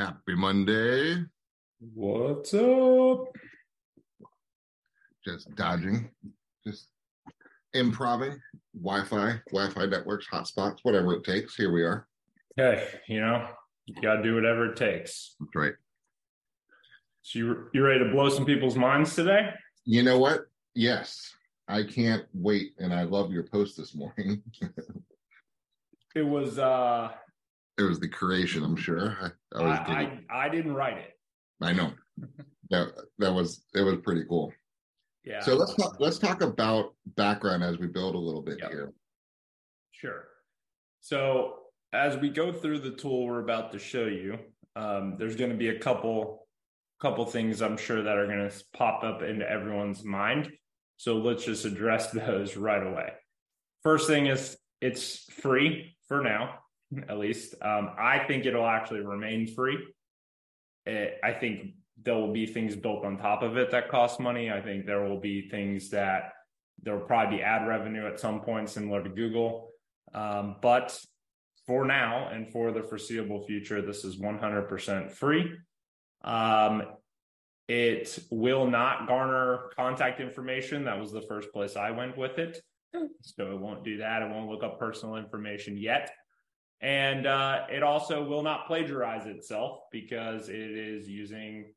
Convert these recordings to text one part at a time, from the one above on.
Happy Monday. What's up? Just dodging, just improving, Wi Fi, Wi Fi networks, hotspots, whatever it takes. Here we are. Hey, you know, you got to do whatever it takes. That's right. So you you ready to blow some people's minds today? You know what? Yes, I can't wait. And I love your post this morning. It was uh it was the creation, I'm sure. I, I, I, I didn't write it. I know. that that was it was pretty cool. Yeah. So let's talk let's talk about background as we build a little bit Yep. here. Sure. So as we go through the tool we're about to show you, um, there's going to be a couple couple things I'm sure that are going to pop up into everyone's mind. So let's just address those right away. First thing is it's free for now, at least. Um, I think it'll actually remain free. Eh, I think there will be things built on top of it that cost money. I think there will be things that there will probably be ad revenue at some point, similar to Google. Um, but for now and for the foreseeable future, this is 100% free. Um, it will not garner contact information. That was the first place I went with it. So it won't do that. It won't look up personal information yet. And uh, it also will not plagiarize itself because it is using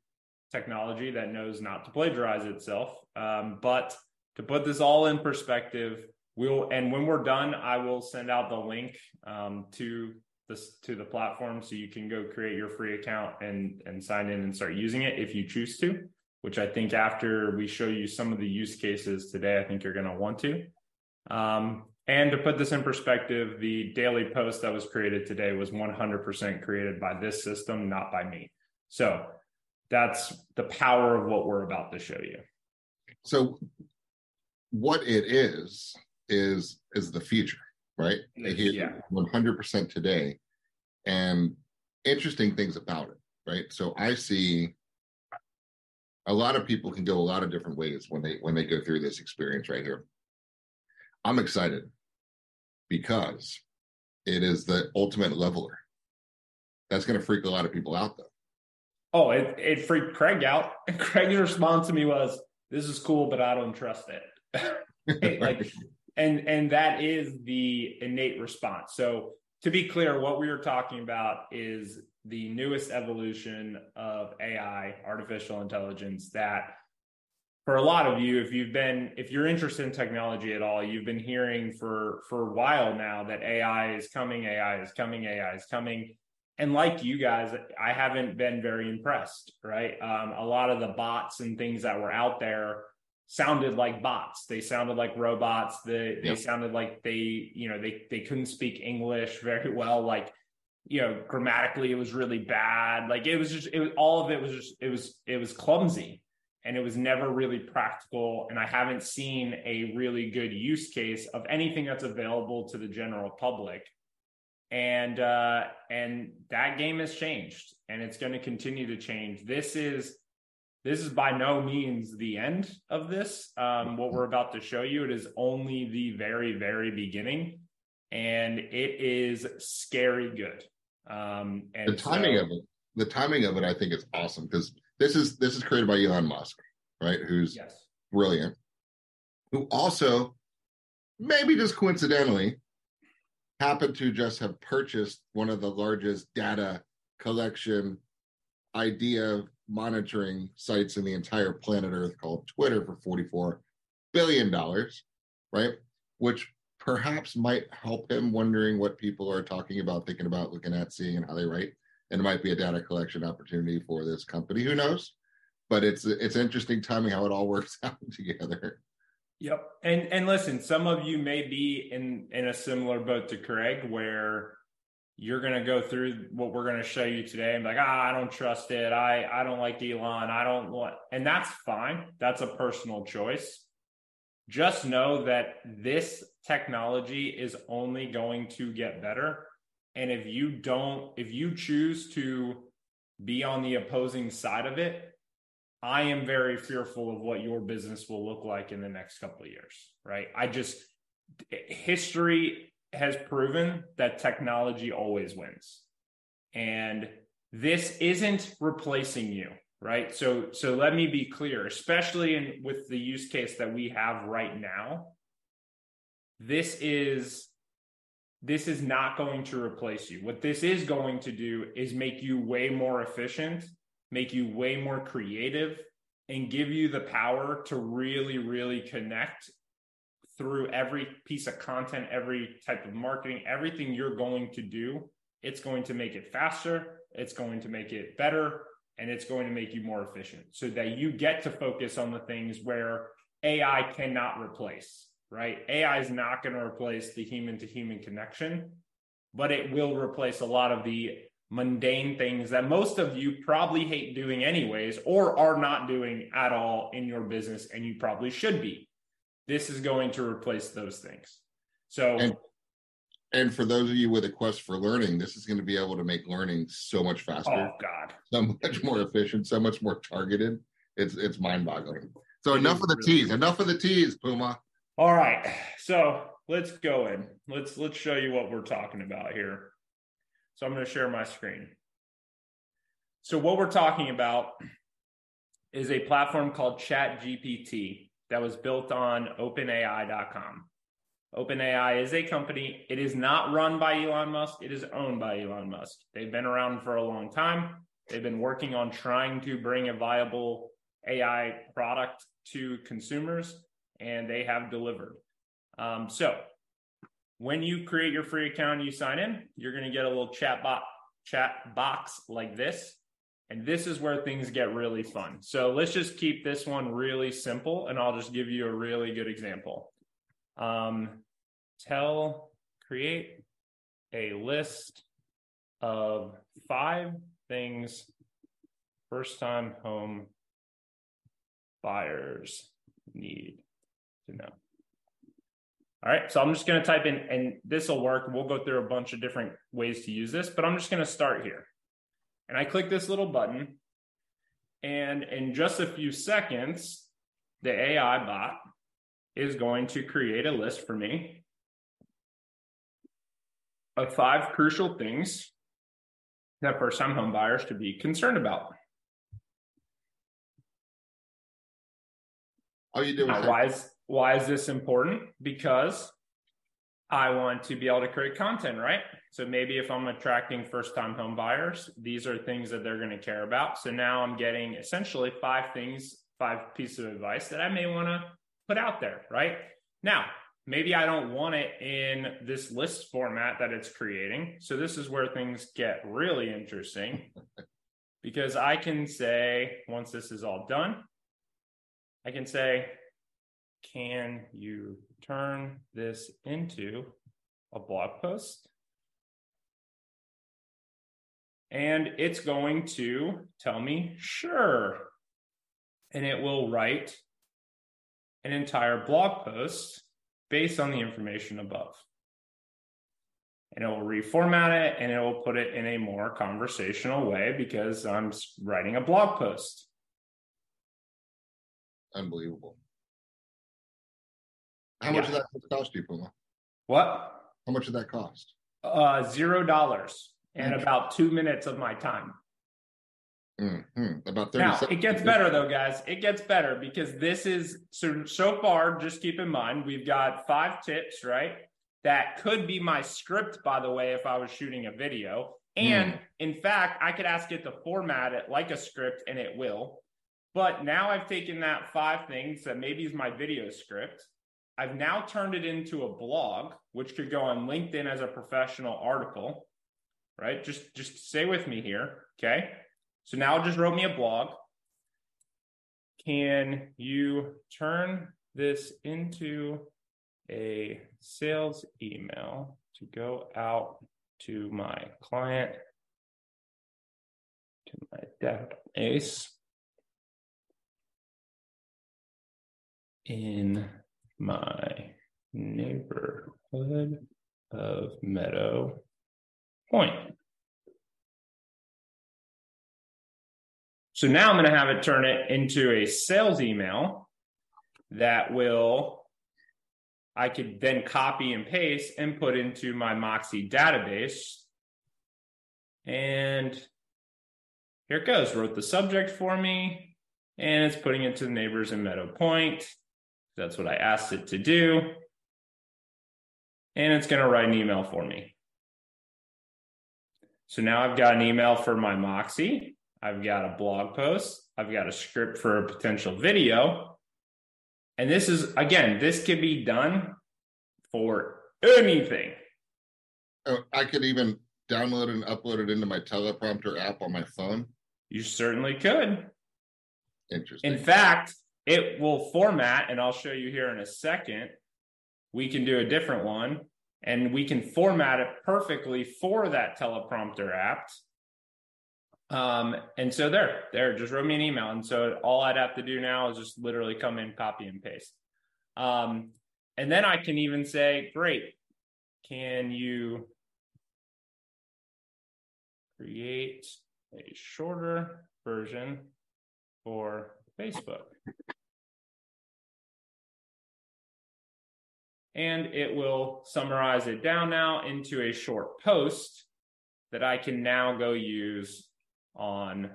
technology that knows not to plagiarize itself. Um, but to put this all in perspective, we'll and when we're done, I will send out the link um, to this to the platform so you can go create your free account and and sign in and start using it if you choose to. Which I think after we show you some of the use cases today, I think you're going to want to. Um, and to put this in perspective, the daily post that was created today was 100% created by this system, not by me. So that's the power of what we're about to show you. So what it is is is the future, right? Yeah. 100% today, and interesting things about it, right? So I see a lot of people can go a lot of different ways when they when they go through this experience right here. I'm excited because it is the ultimate leveler. That's going to freak a lot of people out, though. Oh, it, it freaked Craig out. Craig's response to me was, "This is cool, but I don't trust it." like, and and that is the innate response. So to be clear, what we are talking about is the newest evolution of AI, artificial intelligence, that for a lot of you, if you've been, if you're interested in technology at all, you've been hearing for for a while now that AI is coming, AI is coming, AI is coming. And like you guys, I haven't been very impressed, right? Um, a lot of the bots and things that were out there sounded like bots. They sounded like robots. They they Yep. sounded like they, you know, they they couldn't speak English very well. Like, you know, grammatically it was really bad. Like it was just it was all of it was just it was it was clumsy and it was never really practical. And I haven't seen a really good use case of anything that's available to the general public. And uh, and that game has changed, and it's going to continue to change. This is this is by no means the end of this. Um, what we're about to show you, it is only the very very beginning, and it is scary good. Um, and the timing so- of it the timing of it i think is awesome because this is this is created by elon musk right? Who's yes, brilliant. Who also maybe just coincidentally happened to just have purchased one of the largest data collection idea monitoring sites in the entire planet earth called twitter for 44 billion dollars right? Which perhaps might help him wondering what people are talking about thinking about looking at seeing and how they write and it might be a data collection opportunity for this company who knows but it's it's interesting timing how it all works out together Yep. And and listen, some of you may be in in a similar boat to Craig where you're going to go through what we're going to show you today and be like, ah, I don't trust it. I I don't like Elon. I don't want and that's fine. That's a personal choice. Just know that this technology is only going to get better. And if you don't, if you choose to be on the opposing side of it, I am very fearful of what your business will look like in the next couple of years, right? I just, history has proven that technology always wins. And this isn't replacing you, right? So so let me be clear, especially in with the use case that we have right now. This is this is not going to replace you. What this is going to do is make you way more efficient, make you way more creative, and give you the power to really, really connect through every piece of content, every type of marketing, everything you're going to do. It's going to make it faster, it's going to make it better, and it's going to make you more efficient so that you get to focus on the things where AI cannot replace right? AI is not going to replace the human to human connection, but it will replace a lot of the mundane things that most of you probably hate doing anyways or are not doing at all in your business and you probably should be. This is going to replace those things. So and, and for those of you with a quest for learning, this is going to be able to make learning so much faster. Oh God. So much more efficient, so much more targeted. It's it's mind-boggling. So enough of the tease. Enough of the tease, Puma. All right. So let's go in. Let's let's show you what we're talking about here. So I'm going to share my screen. So what we're talking about is a platform called ChatGPT that was built on openai.com. OpenAI is a company. It is not run by Elon Musk. It is owned by Elon Musk. They've been around for a long time. They've been working on trying to bring a viable AI product to consumers and they have delivered. Um, so when you create your free account and you sign in, you're going to get a little chat box, chat box like this. And this is where things get really fun. So let's just keep this one really simple and I'll just give you a really good example. Um, tell, create a list of five things first time home buyers need to know. All right, so I'm just going to type in, and this will work. We'll go through a bunch of different ways to use this, but I'm just going to start here. And I click this little button, and in just a few seconds, the AI bot is going to create a list for me of five crucial things that first time home buyers should be concerned about. All you do is why is why is this important? Because I want to be able to create content, right? So maybe if I'm attracting first time home buyers, these are things that they're going to care about. So now I'm getting essentially five things, five pieces of advice that I may want to put out there, right? Now, maybe I don't want it in this list format that it's creating. So this is where things get really interesting because I can say, once this is all done, I can say, can you turn this into a blog post? And it's going to tell me, sure. And it will write an entire blog post based on the information above. And it will reformat it and it will put it in a more conversational way because I'm writing a blog post. Unbelievable. How much yeah. did that cost you, Puma? What? How much did that cost? Uh, zero dollars and about two minutes of my time. Mm-hmm. About 30 now it gets better though, guys. It gets better because this is so so far. Just keep in mind we've got five tips, right? That could be my script, by the way, if I was shooting a video. And mm. in fact, I could ask it to format it like a script, and it will. But now I've taken that five things that maybe is my video script, I've now turned it into a blog, which could go on LinkedIn as a professional article, right? Just just stay with me here, okay? So now just wrote me a blog. Can you turn this into a sales email to go out to my client, to my database in my neighborhood of Meadow Point. So now I'm going to have it turn it into a sales email that will, I could then copy and paste and put into my Moxi database. And here it goes. Wrote the subject for me, and it's putting it to the neighbors in Meadow Point. That's what I asked it to do. And it's going to write an email for me. So now I've got an email for my Moxi. I've got a blog post. I've got a script for a potential video. And this is, again, this could be done for anything. Oh, I could even download and upload it into my teleprompter app on my phone. You certainly could. Interesting. In fact, it will format, and I'll show you here in a second. We can do a different one, and we can format it perfectly for that teleprompter app. Um, and so there, there, just wrote me an email. And so all I'd have to do now is just literally come in, copy and paste. Um, and then I can even say, great, can you create a shorter version for Facebook? And it will summarize it down now into a short post that I can now go use on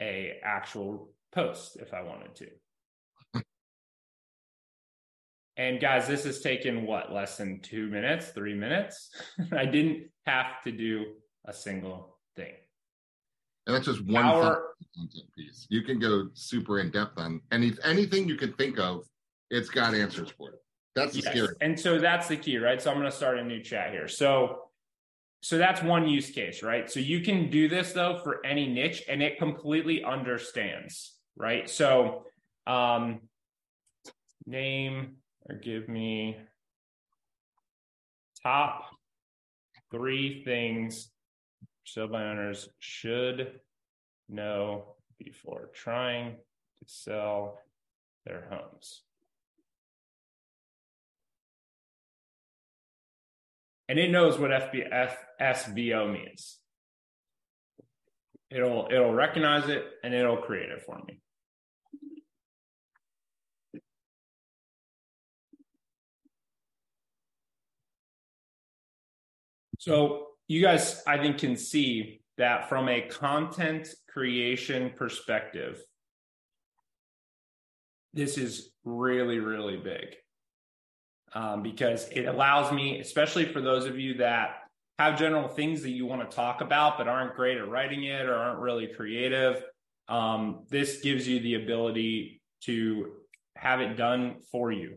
a actual post if I wanted to. And guys, this has taken what, less than two minutes, three minutes? I didn't have to do a single thing. And that's just one Our, content piece. You can go super in depth on any anything you can think of. It's got answers for it. That's the yes. scary. And so that's the key, right? So I'm going to start a new chat here. So so that's one use case, right? So you can do this though for any niche, and it completely understands, right? So um, name or give me top three things sale by owners should know before trying to sell their homes. And it knows what FBF, SVO means. It'll it'll recognize it and it'll create it for me. So you guys, I think, can see that from a content creation perspective, this is really, really big um, because it allows me, especially for those of you that have general things that you want to talk about but aren't great at writing it or aren't really creative. Um, this gives you the ability to have it done for you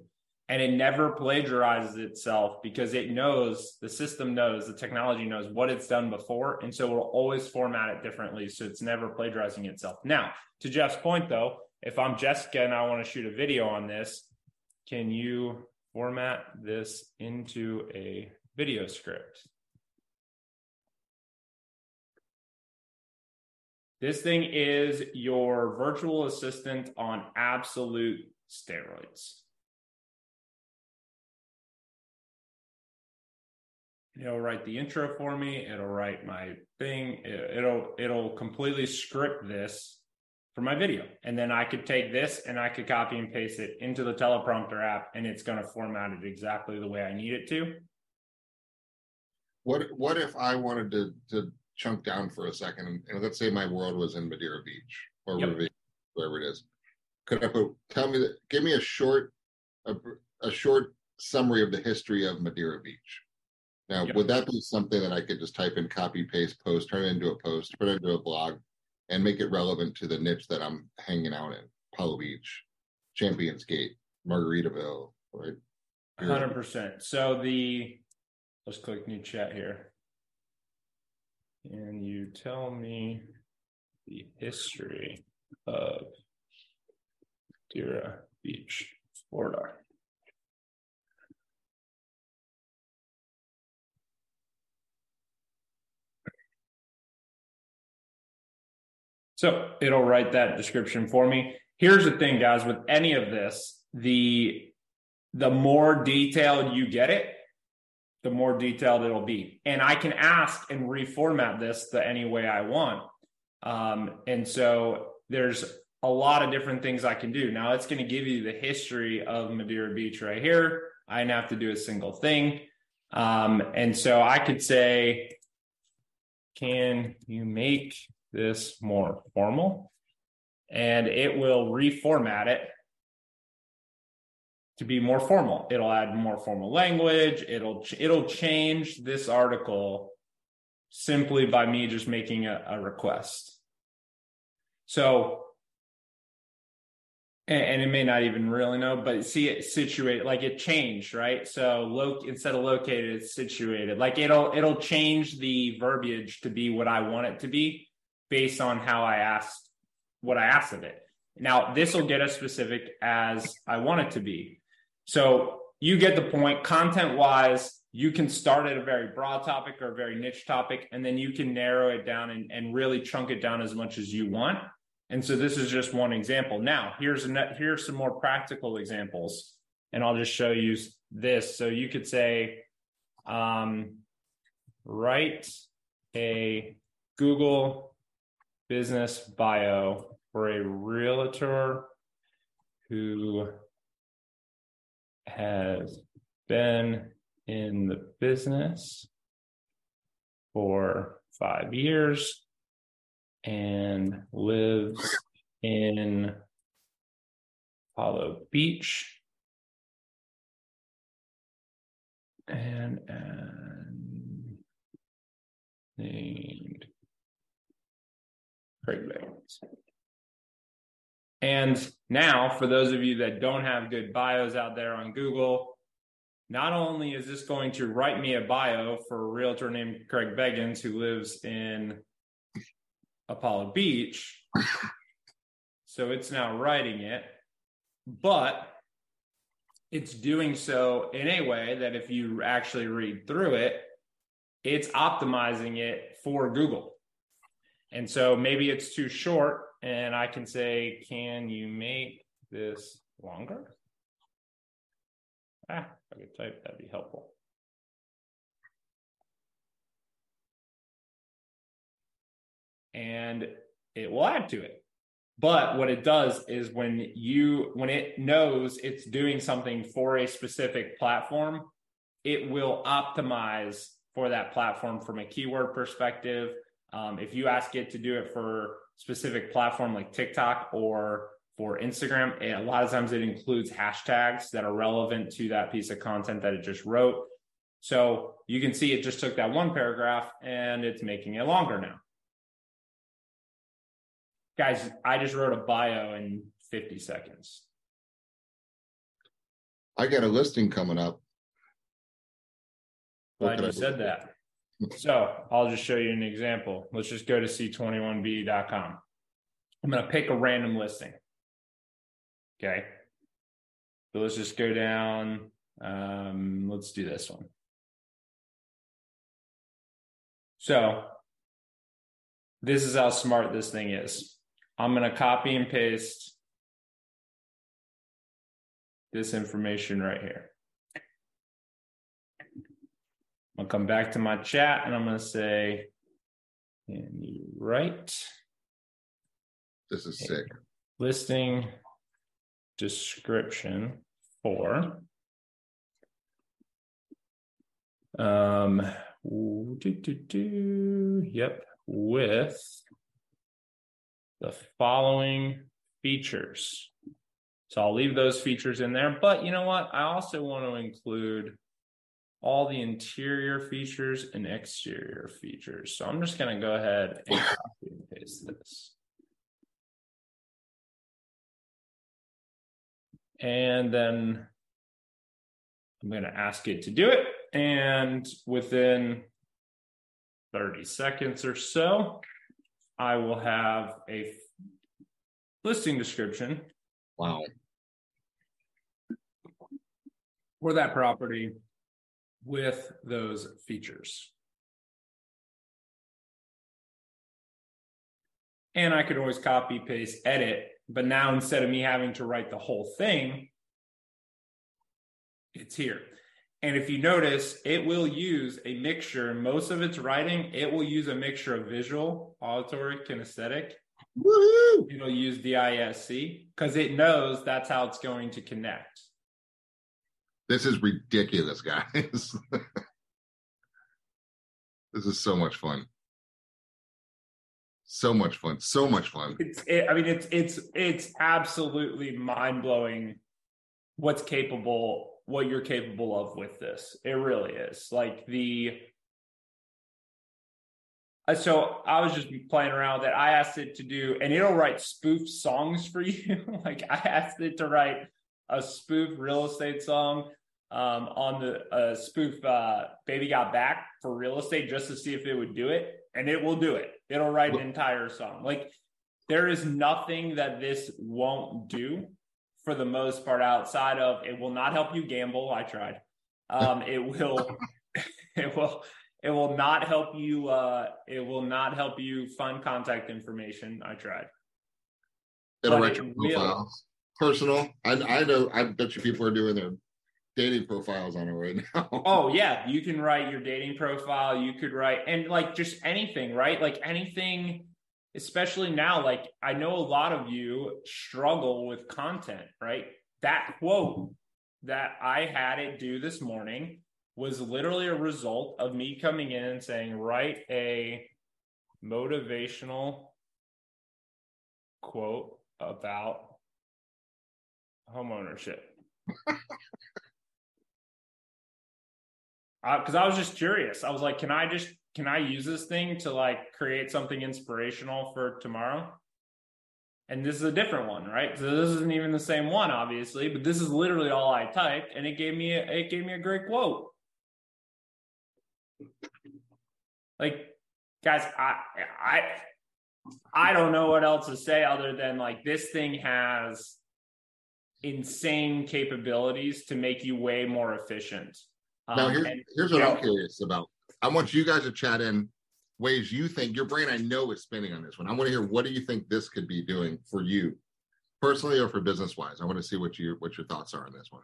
and it never plagiarizes itself because it knows the system knows the technology knows what it's done before and so it'll always format it differently so it's never plagiarizing itself. Now to jeff's point though if i'm jessica and i want to shoot a video on this can you format this into a video script? This thing is your virtual assistant on absolute steroids it'll write the intro for me it'll write my thing it'll it'll completely script this for my video. And then i could take this and i could copy and paste it into the teleprompter app and it's going to format it exactly the way i need it to. What what if i wanted to to chunk down for a second and, let's say my world was in madeira beach or yep. wherever it is. Could i put tell me that give me a short a, a short summary of the history of madeira beach now, yep. would that be something that I could just type in, copy, paste, post, turn it into a post, put it into a blog, and make it relevant to the niche that I'm hanging out in? Apollo Beach, Champions Gate, Margaritaville, right? Hundred percent. So the let's click new chat here, and you tell me the history of Madeira Beach, Florida. So it'll write that description for me. Here's the thing, guys, with any of this, the the more detailed you get it, the more detailed it'll be. And I can ask and reformat this the any way I want. Um, and so there's a lot of different things I can do. Now it's going to give you the history of Madeira Beach right here. I didn't have to do a single thing. Um, and so I could say, can you make this more formal? And it will reformat it to be more formal. It'll add more formal language. It'll it'll change this article simply by me just making a, a request. So and, and, it may not even really know, but see it situated like it changed, right? So lo- instead of located, it's situated. Like it'll it'll change the verbiage to be what I want it to be based on how I asked what I asked of it. Now this will get as specific as I want it to be. So you get the point. Content wise, you can start at a very broad topic or a very niche topic, and then you can narrow it down and, and really chunk it down as much as you want. And so this is just one example. Now, here's a here's some more practical examples, and I'll just show you this. So you could say, um, write a Google business bio for a realtor who has been in the business for five years and lives in Apollo Beach. And, and named Craig Beggins. And now, for those of you that don't have good bios out there on Google, not only is this going to write me a bio for a realtor named Craig Beggins who lives in Apollo Beach. So it's now writing it, but it's doing so in a way that if you actually read through it, it's optimizing it for Google. And so maybe it's too short, and I can say, Can you make this longer? Ah, I could type, that'd be helpful. and it will add to it. But what it does is when you when it knows it's doing something for a specific platform, it will optimize for that platform from a keyword perspective. Um, if you ask it to do it for specific platform like TikTok or for Instagram, a lot of times it includes hashtags that are relevant to that piece of content that it just wrote. So you can see it just took that one paragraph and it's making it longer now guys, I just wrote a bio in 50 seconds. I got a listing coming up. Glad you said that. So I'll just show you an example. Let's just go to c21b.com. I'm going to pick a random listing. Okay. So let's just go down. Um, let's do this one. So this is how smart this thing is. I'm going to copy and paste this information right here. I'll come back to my chat and I'm going to say, you write? This is sick. Listing description for um do, do, do, yep with the following features. So I'll leave those features in there. But you know what? I also want to include all the interior features and exterior features. So I'm just going to go ahead and copy and paste this. And then I'm going to ask it to do it. And within 30 seconds or so, I will have a listing description. Wow. For that property with those features. And I could always copy, paste, edit. But now instead of me having to write the whole thing, it's here. And if you notice, it will use a mixture. Most of its writing, it will use a mixture of visual, auditory, kinesthetic. Woo-hoo! It'll use DISC because it knows that's how it's going to connect. This is ridiculous, guys. this is so much fun. so much fun. So much fun. It's, it, I mean, it's it's it's absolutely mind blowing what's capable, what you're capable of with this. It really is. Like the. uh, So I was just playing around with it. I asked it to do, and it'll write spoof songs for you. like I asked it to write a spoof real estate song um, on the uh, spoof uh, "Baby Got Back" for real estate, just to see if it would do it, and it will do it. It'll write an entire song. Like there is nothing that this won't do for the most part. Outside of it, will not help you gamble. I tried. Um, it will. it will. It will not help you. Uh, it will not help you find contact information. I tried. It'll But write it your will. Personal. I I know. I bet you people are doing their dating profiles on it right now. Oh yeah, you can write your dating profile. You could write and like just anything, right? Like anything, especially now. Like I know a lot of you struggle with content, right? That quote that I had it do this morning was literally a result of me coming in and saying, write a motivational quote about homeownership. Uh, because I was just curious. I was like, can I just can I use this thing to like create something inspirational for tomorrow? And this is a different one, right? So this isn't even the same one, obviously, but this is literally all I typed, and it gave me a, it gave me a great quote. Like, guys, I I I don't know what else to say other than like this thing has insane capabilities to make you way more efficient. now Um, here's and- here's what I'm curious about. I want you guys to chat in ways you think your brain I know is spinning on this one. I want to hear what do you think this could be doing for you personally or for business wise. I want to see what you what your thoughts are on this one.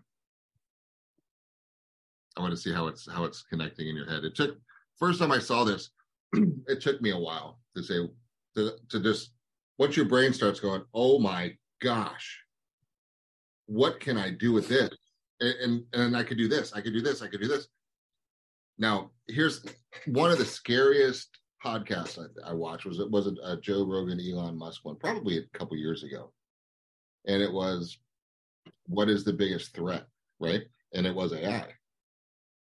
I want to see how it's how it's connecting in your head. It took first time I saw this, it took me a while to say to, to just once your brain starts going, oh my gosh, what can I do with this? And, and and I could do this, I could do this, I could do this. Now, here's one of the scariest podcasts I, I watched was it was a, a Joe Rogan Elon Musk one, probably a couple years ago, and it was what is the biggest threat, right? And it was AI,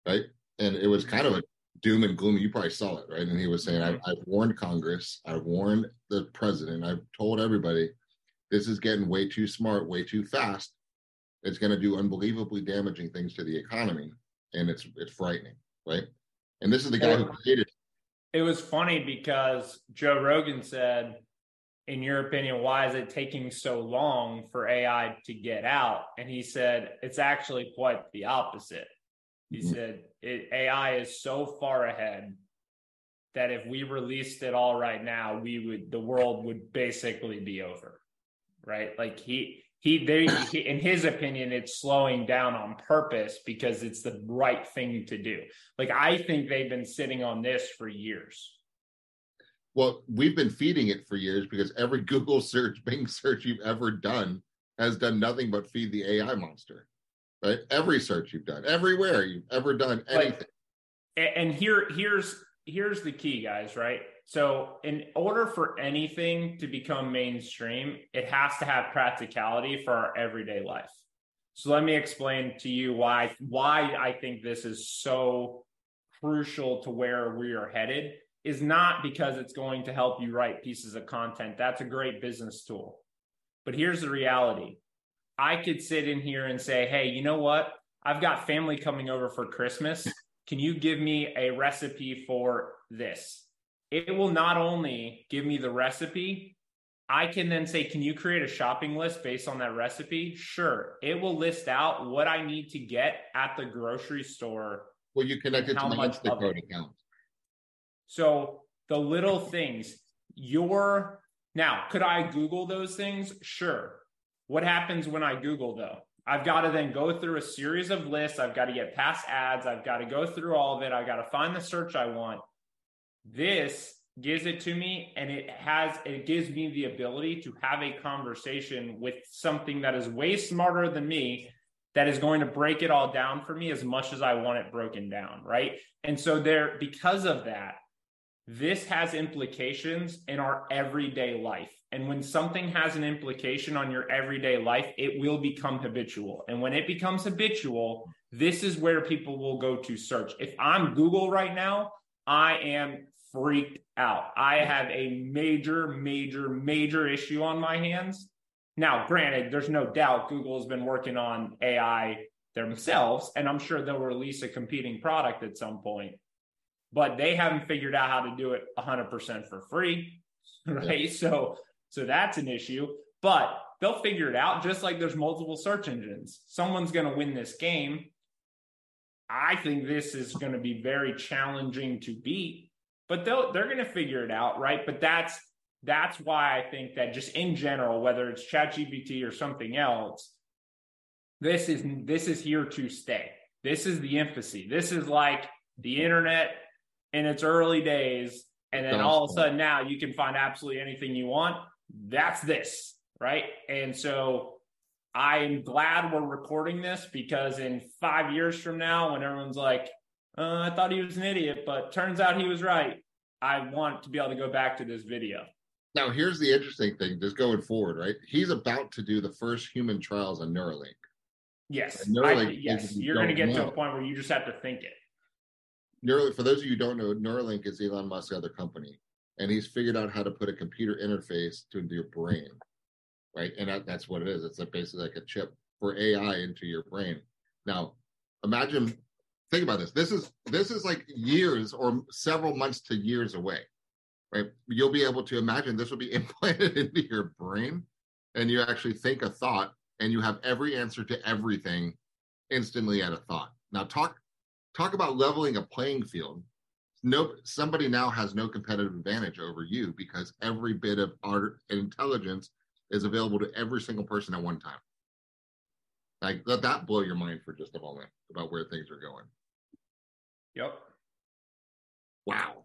right? And it was kind of a doom and gloom. You probably saw it, right? And he was saying, I've, I've warned Congress, I've warned the president, I've told everybody this is getting way too smart, way too fast. It's going to do unbelievably damaging things to the economy, and it's it's frightening, right? And this is the guy who created. it was funny because Joe Rogan said, in your opinion, why is it taking so long for AI to get out? And he said, it's actually quite the opposite. He Mhm. said, it, AI is so far ahead that if we released it all right now, we would, the world would basically be over. Right. Like he, he, they, he, in his opinion, it's slowing down on purpose because it's the right thing to do. Like I think they've been sitting on this for years. Well, we've been feeding it for years because every Google search, Bing search you've ever done has done nothing but feed the AI monster, right? Every search you've done, everywhere you've ever done anything. A- and here here's here's the key guys right? So in order for anything to become mainstream it has to have practicality for our everyday life. So let me explain to you why why i think this is so crucial to where we are headed is not because it's going to help you write pieces of content. That's a great business tool. But here's the reality. I could sit in here and say hey you know what? I've got family coming over for christmas can you give me a recipe for this? It will not only give me the recipe, I can then say, can you create a shopping list based on that recipe? Sure. It will list out what I need to get at the grocery store. Well, you connect it to my Instacart account. So the little things, your now, could I Google those things? Sure. What happens when I Google though? I've got to then go through a series of lists. I've got to get past ads. I've got to go through all of it. I've got to find the search I want. This gives it to me and it has it gives me the ability to have a conversation with something that is way smarter than me that is going to break it all down for me as much as I want it broken down, right? And so there because of that this has implications in our everyday life. And when something has an implication on your everyday life, it will become habitual. And when it becomes habitual, this is where people will go to search. If I'm Google right now, I am freaked out. I have a major, major, major issue on my hands. Now, granted, there's no doubt Google has been working on AI themselves, and I'm sure they'll release a competing product at some point, but they haven't figured out how to do it 100% for free, right? Yeah. So, so that's an issue, but they'll figure it out just like there's multiple search engines. Someone's going to win this game. I think this is going to be very challenging to beat, but they'll they're going to figure it out, right? But that's that's why I think that just in general, whether it's ChatGPT or something else, this is this is here to stay. This is the infancy. This is like the internet in its early days, and then all of a sudden now you can find absolutely anything you want. That's this, right? And so I'm glad we're recording this because in five years from now, when everyone's like, uh, I thought he was an idiot, but turns out he was right. I want to be able to go back to this video. Now, here's the interesting thing, just going forward, right? He's about to do the first human trials on Neuralink. Yes. Neuralink, I, yes. You're going to get know. to a point where you just have to think it. Neuralink, for those of you who don't know, Neuralink is Elon Musk's other company, and he's figured out how to put a computer interface to your brain, right? And that, that's what it is. It's basically like a chip for AI into your brain. Now, imagine, think about this. This is this is like years or several months to years away, right? You'll be able to imagine this will be implanted into your brain, and you actually think a thought, and you have every answer to everything instantly at a thought. Now, talk talk about leveling a playing field. No, somebody now has no competitive advantage over you because every bit of art and intelligence is available to every single person at one time. Like let that blow your mind for just a moment about where things are going. Yep. Wow.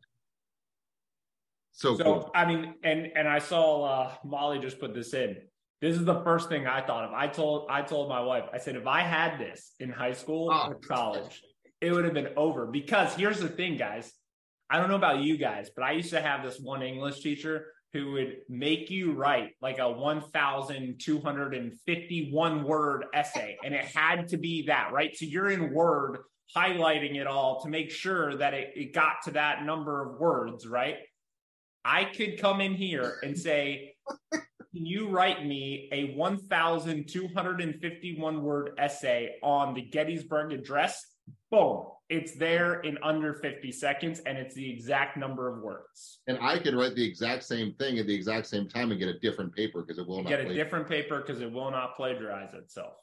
So, so cool. I mean, and and I saw uh, Molly just put this in. This is the first thing I thought of. I told I told my wife. I said if I had this in high school oh, or college, it would have been over. Because here's the thing, guys. I don't know about you guys, but I used to have this one English teacher who would make you write like a 1,251 word essay. And it had to be that, right? So you're in Word highlighting it all to make sure that it, it got to that number of words, right? I could come in here and say, Can you write me a 1,251 word essay on the Gettysburg Address? Boom, it's there in under 50 seconds and it's the exact number of words. And I can write the exact same thing at the exact same time and get a different paper because it will not get a different paper because it will not plagiarize itself.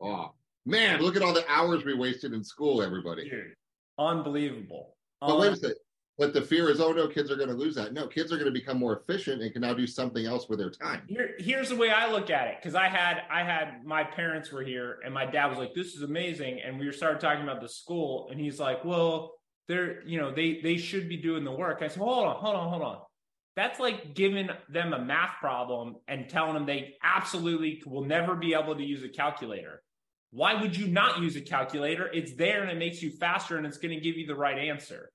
oh, man, look at all the hours we wasted in school, everybody. Dude, unbelievable. But um, wait a second. But the fear is, oh no, kids are going to lose that. No, kids are going to become more efficient and can now do something else with their time. Here, here's the way I look at it, because I had, I had my parents were here, and my dad was like, "This is amazing," and we started talking about the school, and he's like, "Well, they're, you know, they they should be doing the work." I said, "Hold on, hold on, hold on." That's like giving them a math problem and telling them they absolutely will never be able to use a calculator. Why would you not use a calculator? It's there and it makes you faster and it's going to give you the right answer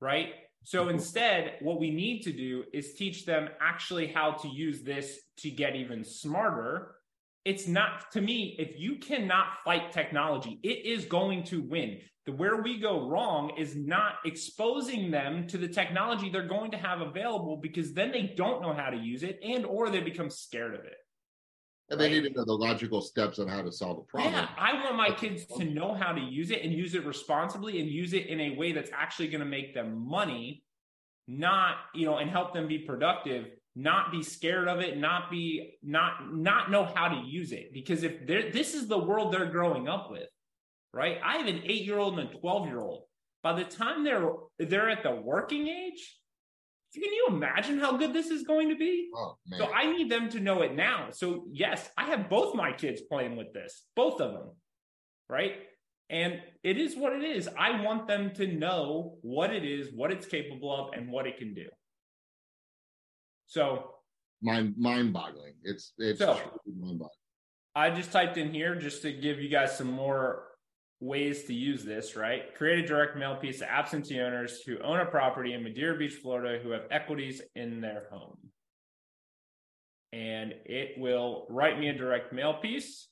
right? So mm-hmm. instead, what we need to do is teach them actually how to use this to get even smarter. It's not, to me, if you cannot fight technology, it is going to win. The where we go wrong is not exposing them to the technology they're going to have available because then they don't know how to use it and or they become scared of it. And they need to know the logical steps on how to solve a problem. Yeah, I want my kids to know how to use it and use it responsibly and use it in a way that's actually going to make them money, not, you know, and help them be productive, not be scared of it, not be not not know how to use it. Because if they're this is the world they're growing up with, right? I have an 8-year-old and a 12-year-old. By the time they're they're at the working age, can you imagine how good this is going to be? Oh, so I need them to know it now. So yes, I have both my kids playing with this, both of them, right? And it is what it is. I want them to know what it is, what it's capable of, and what it can do. So mind mind boggling. It's it's so, mind boggling. I just typed in here just to give you guys some more ways to use this, right? Create a direct mail piece to absentee owners who own a property in Madeira Beach, Florida, who have equities in their home. And it will write me a direct mail piece.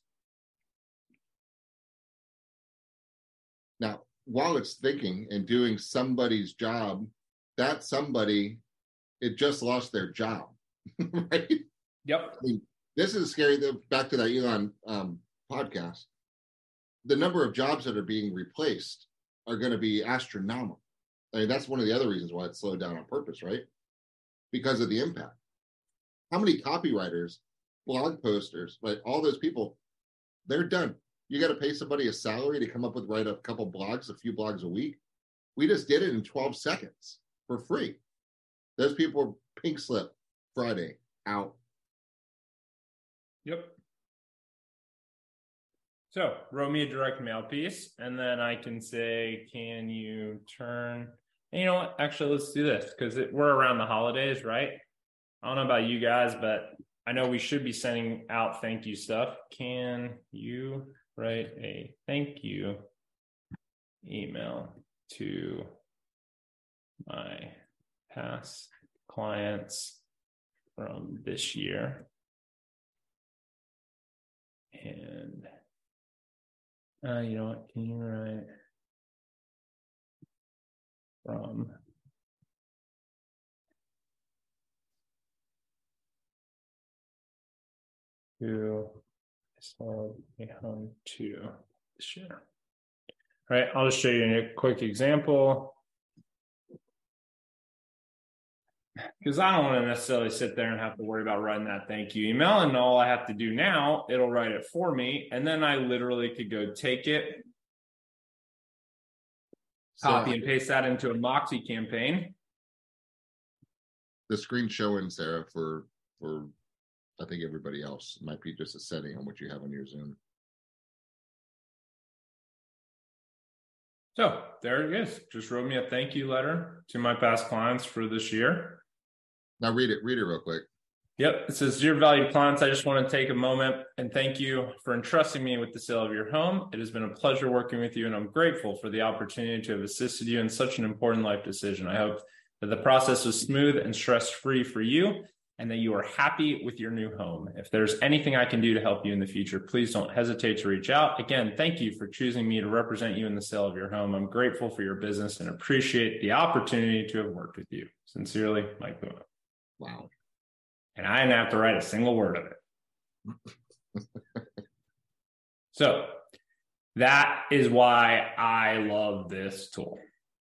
Now, while it's thinking and doing somebody's job, that somebody, it just lost their job, right? Yep. I mean, this is scary. Back to that Elon um, podcast the number of jobs that are being replaced are going to be astronomical. I mean, that's one of the other reasons why it slowed down on purpose, right? Because of the impact. How many copywriters, blog posters, like all those people, they're done. You got to pay somebody a salary to come up with write a couple blogs, a few blogs a week. We just did it in 12 seconds for free. Those people pink slip Friday out. Yep. So wrote me a direct mail piece, and then I can say, "Can you turn?" And you know what? Actually, let's do this because we're around the holidays, right? I don't know about you guys, but I know we should be sending out thank you stuff. Can you write a thank you email to my past clients from this year? And uh, you know what? Can you write from to solve a home to share? All right, I'll just show you a quick example. Because I don't want to necessarily sit there and have to worry about writing that thank you email. And all I have to do now, it'll write it for me. And then I literally could go take it, so, copy and paste that into a Moxi campaign. The screen showing Sarah for for I think everybody else might be just a setting on what you have on your Zoom. So there it is. Just wrote me a thank you letter to my past clients for this year. Now read it, read it real quick. Yep. It says, Dear valued clients, I just want to take a moment and thank you for entrusting me with the sale of your home. It has been a pleasure working with you, and I'm grateful for the opportunity to have assisted you in such an important life decision. I hope that the process was smooth and stress free for you and that you are happy with your new home. If there's anything I can do to help you in the future, please don't hesitate to reach out. Again, thank you for choosing me to represent you in the sale of your home. I'm grateful for your business and appreciate the opportunity to have worked with you. Sincerely, Mike Puma. Wow. And I didn't have to write a single word of it. so that is why I love this tool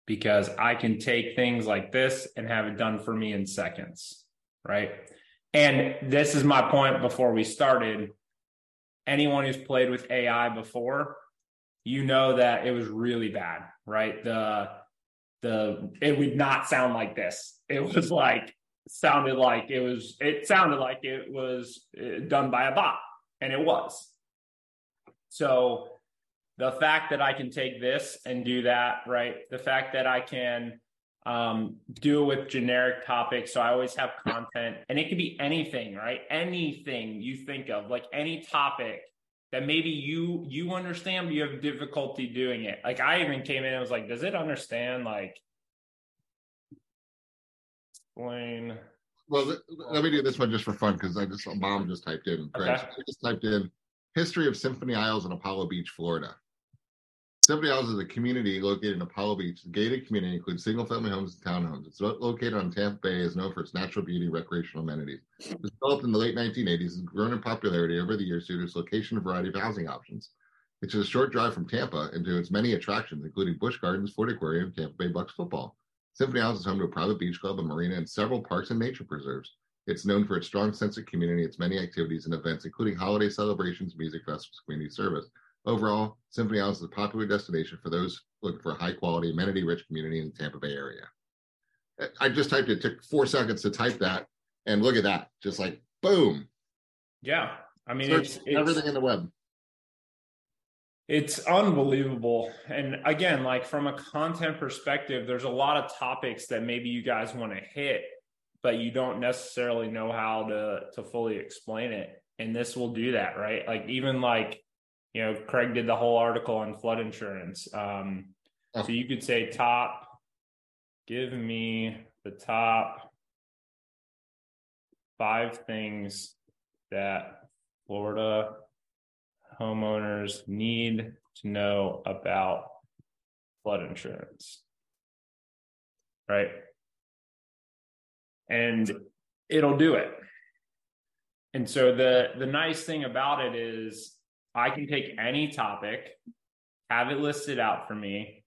because I can take things like this and have it done for me in seconds. Right. And this is my point before we started. Anyone who's played with AI before, you know that it was really bad, right? The the it would not sound like this. It was like sounded like it was it sounded like it was uh, done by a bot and it was. So the fact that i can take this and do that right the fact that i can um, do it with generic topics so i always have content and it could be anything right anything you think of like any topic that maybe you you understand but you have difficulty doing it. Like i even came in and was like does it understand like explain. Well, let me do this one just for fun because I just mom just typed in. Okay. I just typed in history of Symphony Isles in Apollo Beach, Florida. Symphony Isles is a community located in Apollo Beach. The gated community includes single-family homes and townhomes. It's located on Tampa Bay, is known for its natural beauty, recreational amenities. It was developed in the late 1980s, has grown in popularity over the years due to its location and variety of housing options. It's a short drive from Tampa and to its many attractions, including Busch Gardens, Ford Aquarium, Tampa Bay Bucks football. Symphony Isles is home to a private beach club, a marina, and several parks and nature preserves. It's known for its strong sense of community, its many activities and events, including holiday celebrations, music festivals, community service. Overall, Symphony Isles is a popular destination for those looking for a high quality, amenity rich community in the Tampa Bay area. I just typed it, it took four seconds to type that, and look at that. Just like boom. Yeah. I mean, it's, everything in the web it's unbelievable and again like from a content perspective there's a lot of topics that maybe you guys want to hit but you don't necessarily know how to to fully explain it and this will do that right like even like you know, Craig did the whole article on flood insurance. Um, oh. So you could say top, give me the top five things that Florida homeowners need to know about flood insurance. Right. And it'll do it. And so the the nice thing about it is I can take any topic, have it listed out for me,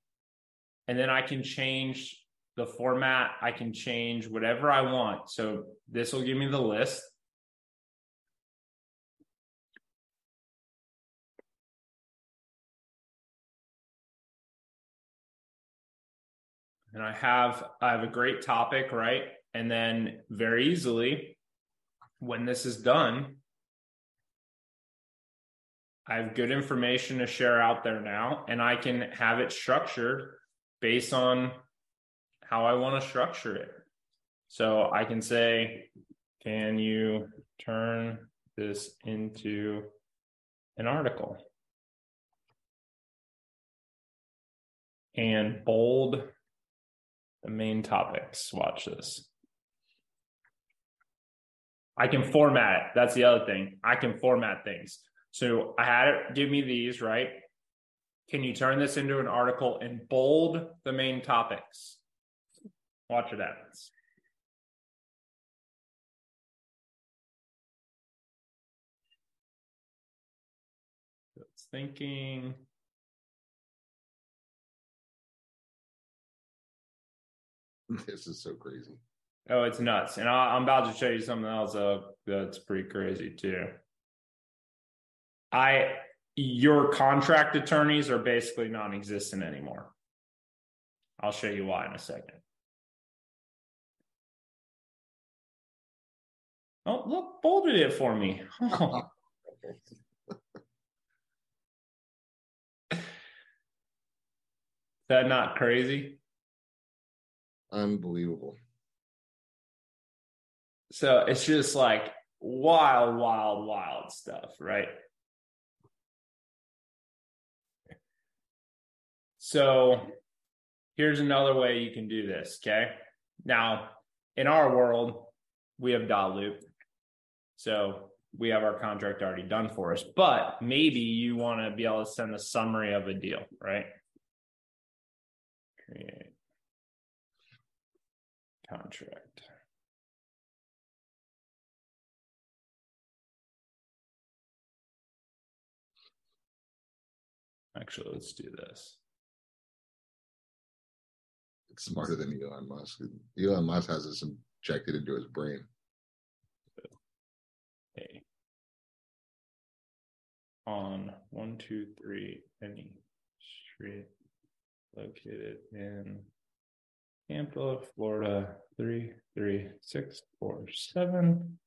and then I can change the format. I can change whatever I want. So this will give me the list. And I have I have a great topic, right? And then very easily when this is done, I have good information to share out there now, and I can have it structured based on how I want to structure it. So I can say, can you turn this into an article? And bold the main topics. Watch this. I can format it. That's the other thing. I can format things. So I had it give me these, right? Can you turn this into an article and bold the main topics? Watch what happens. Thinking. This is so crazy. Oh, it's nuts. And I, am about to show you something else uh, that's pretty crazy too. I your contract attorneys are basically non-existent anymore. I'll show you why in a second. Oh, look, bolded it for me. Oh. that not crazy? Unbelievable. So it's just like wild, wild, wild stuff, right? So here's another way you can do this. Okay. Now, in our world, we have dotloop. So we have our contract already done for us, but maybe you want to be able to send a summary of a deal, right? Create contract. Actually, let's do this It's smarter than Elon Musk. Elon Musk has this injected into his brain. Okay. On one, two, three, any street located in Tampa, Florida, three, three, six, four, seven,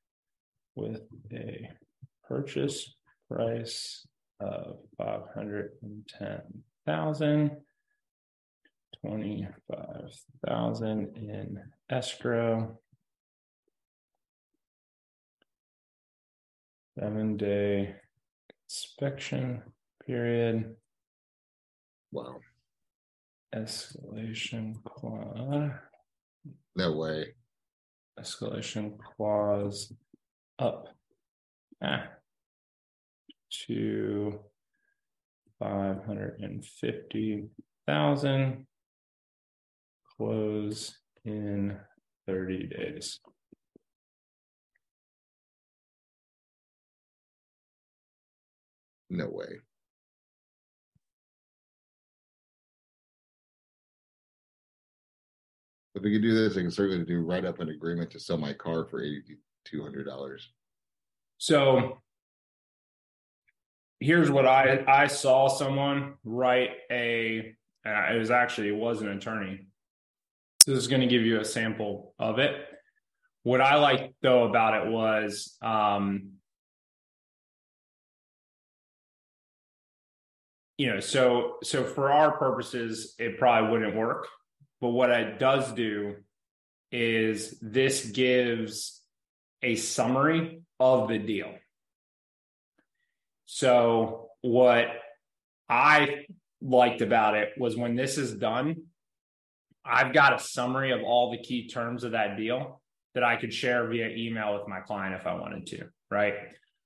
with a purchase price of five hundred and ten thousand 25,000 in escrow. Seven day inspection period. Wow. Escalation clause. No way. Escalation clause up ah, to 550,000 close in 30 days. No way. If we could do this, I can certainly do write up an agreement to sell my car for eighty two hundred dollars. So here's what I I saw someone write a. Uh, it was actually it was an attorney So this is going to give you a sample of it. What I liked though about it was um, you know, so so for our purposes, it probably wouldn't work. But what it does do is this gives a summary of the deal. So what I liked about it was when this is done, I've got a summary of all the key terms of that deal that I could share via email with my client if I wanted to, right?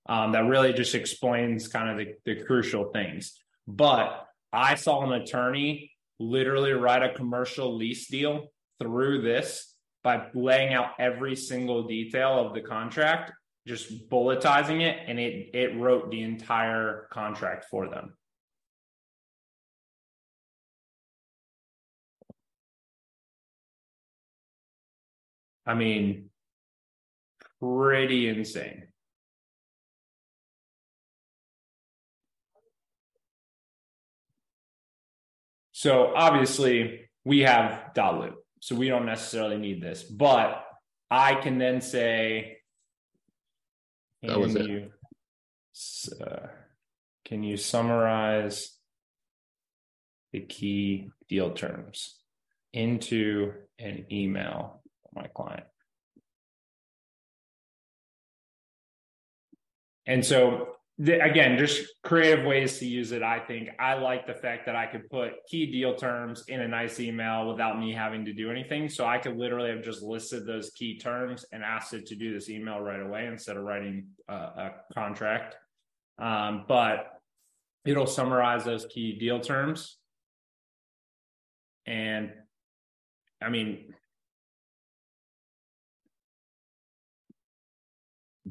Um, that really just explains kind of the, the crucial things. But I saw an attorney literally write a commercial lease deal through this by laying out every single detail of the contract, just bulletizing it, and it it wrote the entire contract for them. I mean, pretty insane. So obviously we have dotloop, so we don't necessarily need this, but I can then say, That was it. you, uh, can you summarize the key deal terms into an email for my client? And so again, just creative ways to use it. I think I like the fact that I could put key deal terms in a nice email without me having to do anything. So I could literally have just listed those key terms and asked it to do this email right away instead of writing a, a contract. Um, but it'll summarize those key deal terms. And I mean,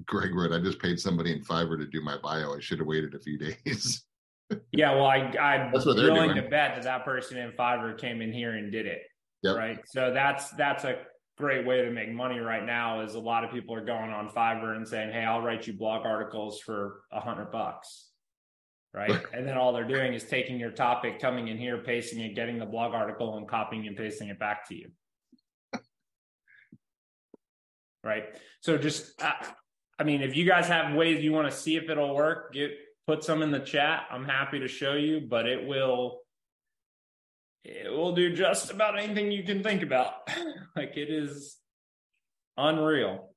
Greg wrote, I just paid somebody in Fiverr to do my bio. I should have waited a few days. Yeah, well, I, I'm That's what they're willing doing. to bet that that person in Fiverr came in here and did it. Yep. Right. So that's that's a great way to make money right now. Is a lot of people are going on Fiverr and saying, "Hey, I'll write you blog articles for a hundred bucks." Right. and then all they're doing is taking your topic, coming in here, pasting it, getting the blog article, and copying and pasting it back to you. right. So just, uh, I mean, if you guys have ways you want to see if it'll work, get put some in the chat. I'm happy to show you, but it will it will do just about anything you can think about. like it is unreal.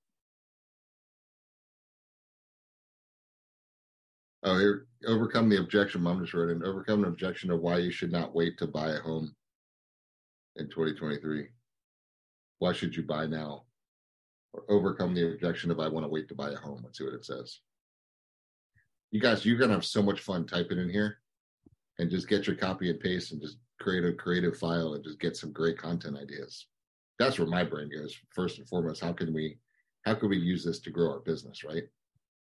Oh, here, overcome the objection. Mom just wrote in, overcome the objection of why you should not wait to buy a home in 2023. Why should you buy now? Or overcome the objection of I want to wait to buy a home. Let's see what it says. You guys, you're gonna have so much fun typing in here and just get your copy and paste and just create a creative file and just get some great content ideas. That's where my brain goes first and foremost. How can we how can we use this to grow our business, right?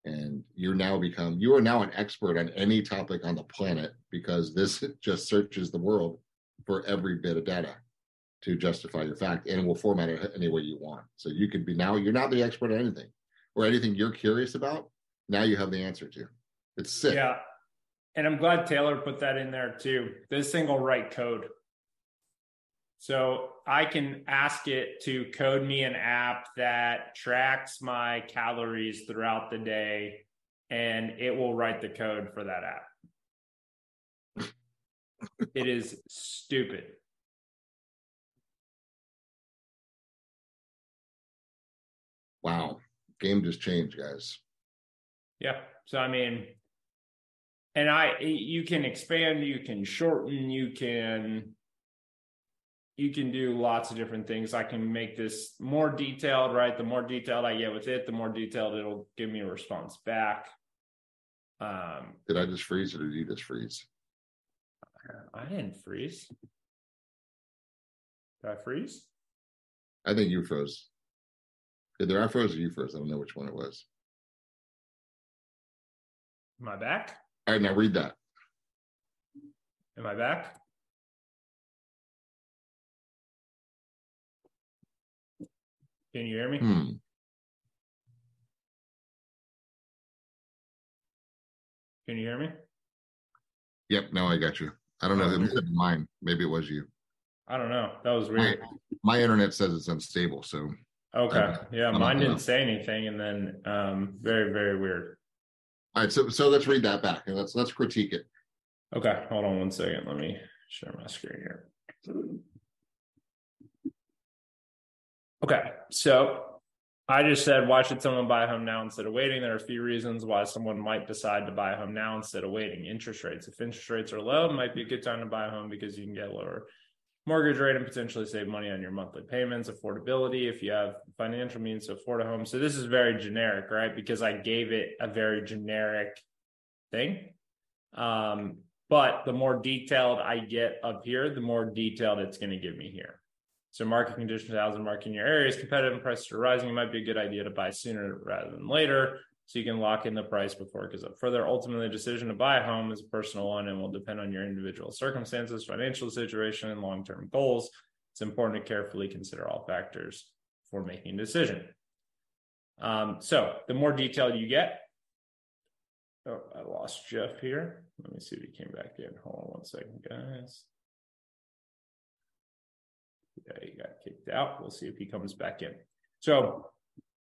and you're now become you are now an expert on any topic on the planet because this just searches the world for every bit of data to justify your fact and will format it any way you want so you could be now you're not the expert on anything or anything you're curious about now you have the answer to it's sick Yeah. And I'm glad Taylor put that in there too. This thing will write code. So I can ask it to code me an app that tracks my calories throughout the day and it will write the code for that app. it is stupid. Wow game just changed guys Yeah. So I mean, and I you can expand, you can shorten, you can you can do lots of different things. I can make this more detailed, right? The more detailed I get with it, the more detailed it'll give me a response back. Um did i just freeze or did you just freeze I didn't freeze. Did I freeze? i think you froze either i froze or you froze i don't know which one it was Am I back? all right now read that Am I back? Can you hear me? hmm Can you hear me? yep now i got you i don't know Oh, it been mine maybe it was you I don't know. That was my, weird. my internet says it's unstable so Okay. Yeah, I'm mine didn't say anything, and then um, very very weird. all right so so let's read that back and let's let's critique it Okay, hold on one second. Let me share my screen here. Okay, so I just said, why should someone buy a home now instead of waiting? There are a few reasons why someone might decide to buy a home now instead of waiting. Interest rates. If interest rates are low, it might be a good time to buy a home because you can get lower mortgage rate and potentially save money on your monthly payments. Affordability. If you have financial means to afford a home. So this is very generic, right? Because I gave it a very generic thing. Um, but the more detailed I get up here, the more detailed it's going to give me here. So market conditions, housing market in your area is competitive and prices are rising. It might be a good idea to buy sooner rather than later. So you can lock in the price before it goes up further. Ultimately, the decision to buy a home is a personal one and will depend on your individual circumstances, financial situation, and long-term goals. It's important to carefully consider all factors for making a decision. Um, so the more detailed you get, oh, I lost Jeff here. Let me see if he came back in. Hold on one second, guys. Yeah, he got kicked out. We'll see if he comes back in. So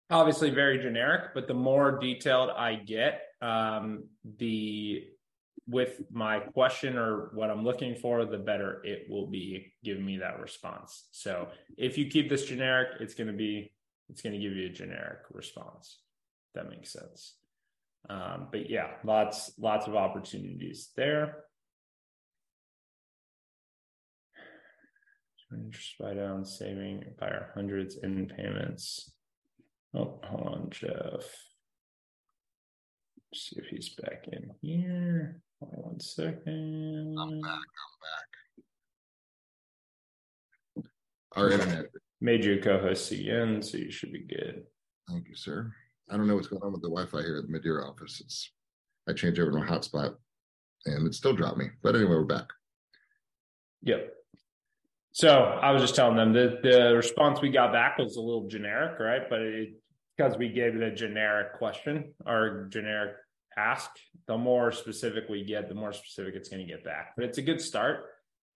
obviously very generic, but the more detailed I get, um, the with my question or what I'm looking for, the better it will be giving me that response. So if you keep this generic, it's going to be it's going to give you a generic response. that makes sense. Um, but yeah, lots lots of opportunities there. Interest by down saving by our hundreds in payments. Oh, hold on, Jeff. Let's see if he's back in here. Hold on one second. I'm back. I'm back. Our internet. Made you a co-host again, so you should be good. Thank you, sir. I don't know what's going on with the Wi-Fi here at the Madeira office. It's I changed over to a hotspot, and it still dropped me. But anyway, we're back. Yep. So I was just telling them that the response we got back was a little generic, right? But it, because we gave it a generic question or generic ask, the more specific we get, the more specific it's going to get back. But it's a good start,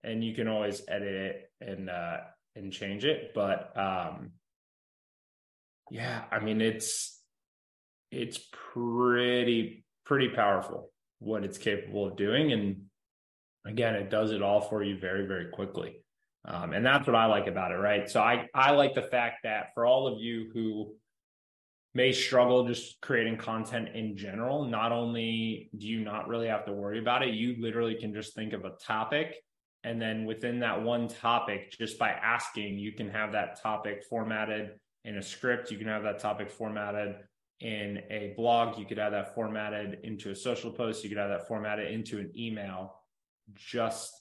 and you can always edit it and uh, and change it. But um, yeah, I mean it's it's pretty pretty powerful what it's capable of doing, and again, it does it all for you very very quickly. Um, and that's what I like about it, right? So I I like the fact that for all of you who may struggle just creating content in general, not only do you not really have to worry about it, you literally can just think of a topic. And then within that one topic, just by asking, you can have that topic formatted in a script. You can have that topic formatted in a blog. You could have that formatted into a social post. You could have that formatted into an email just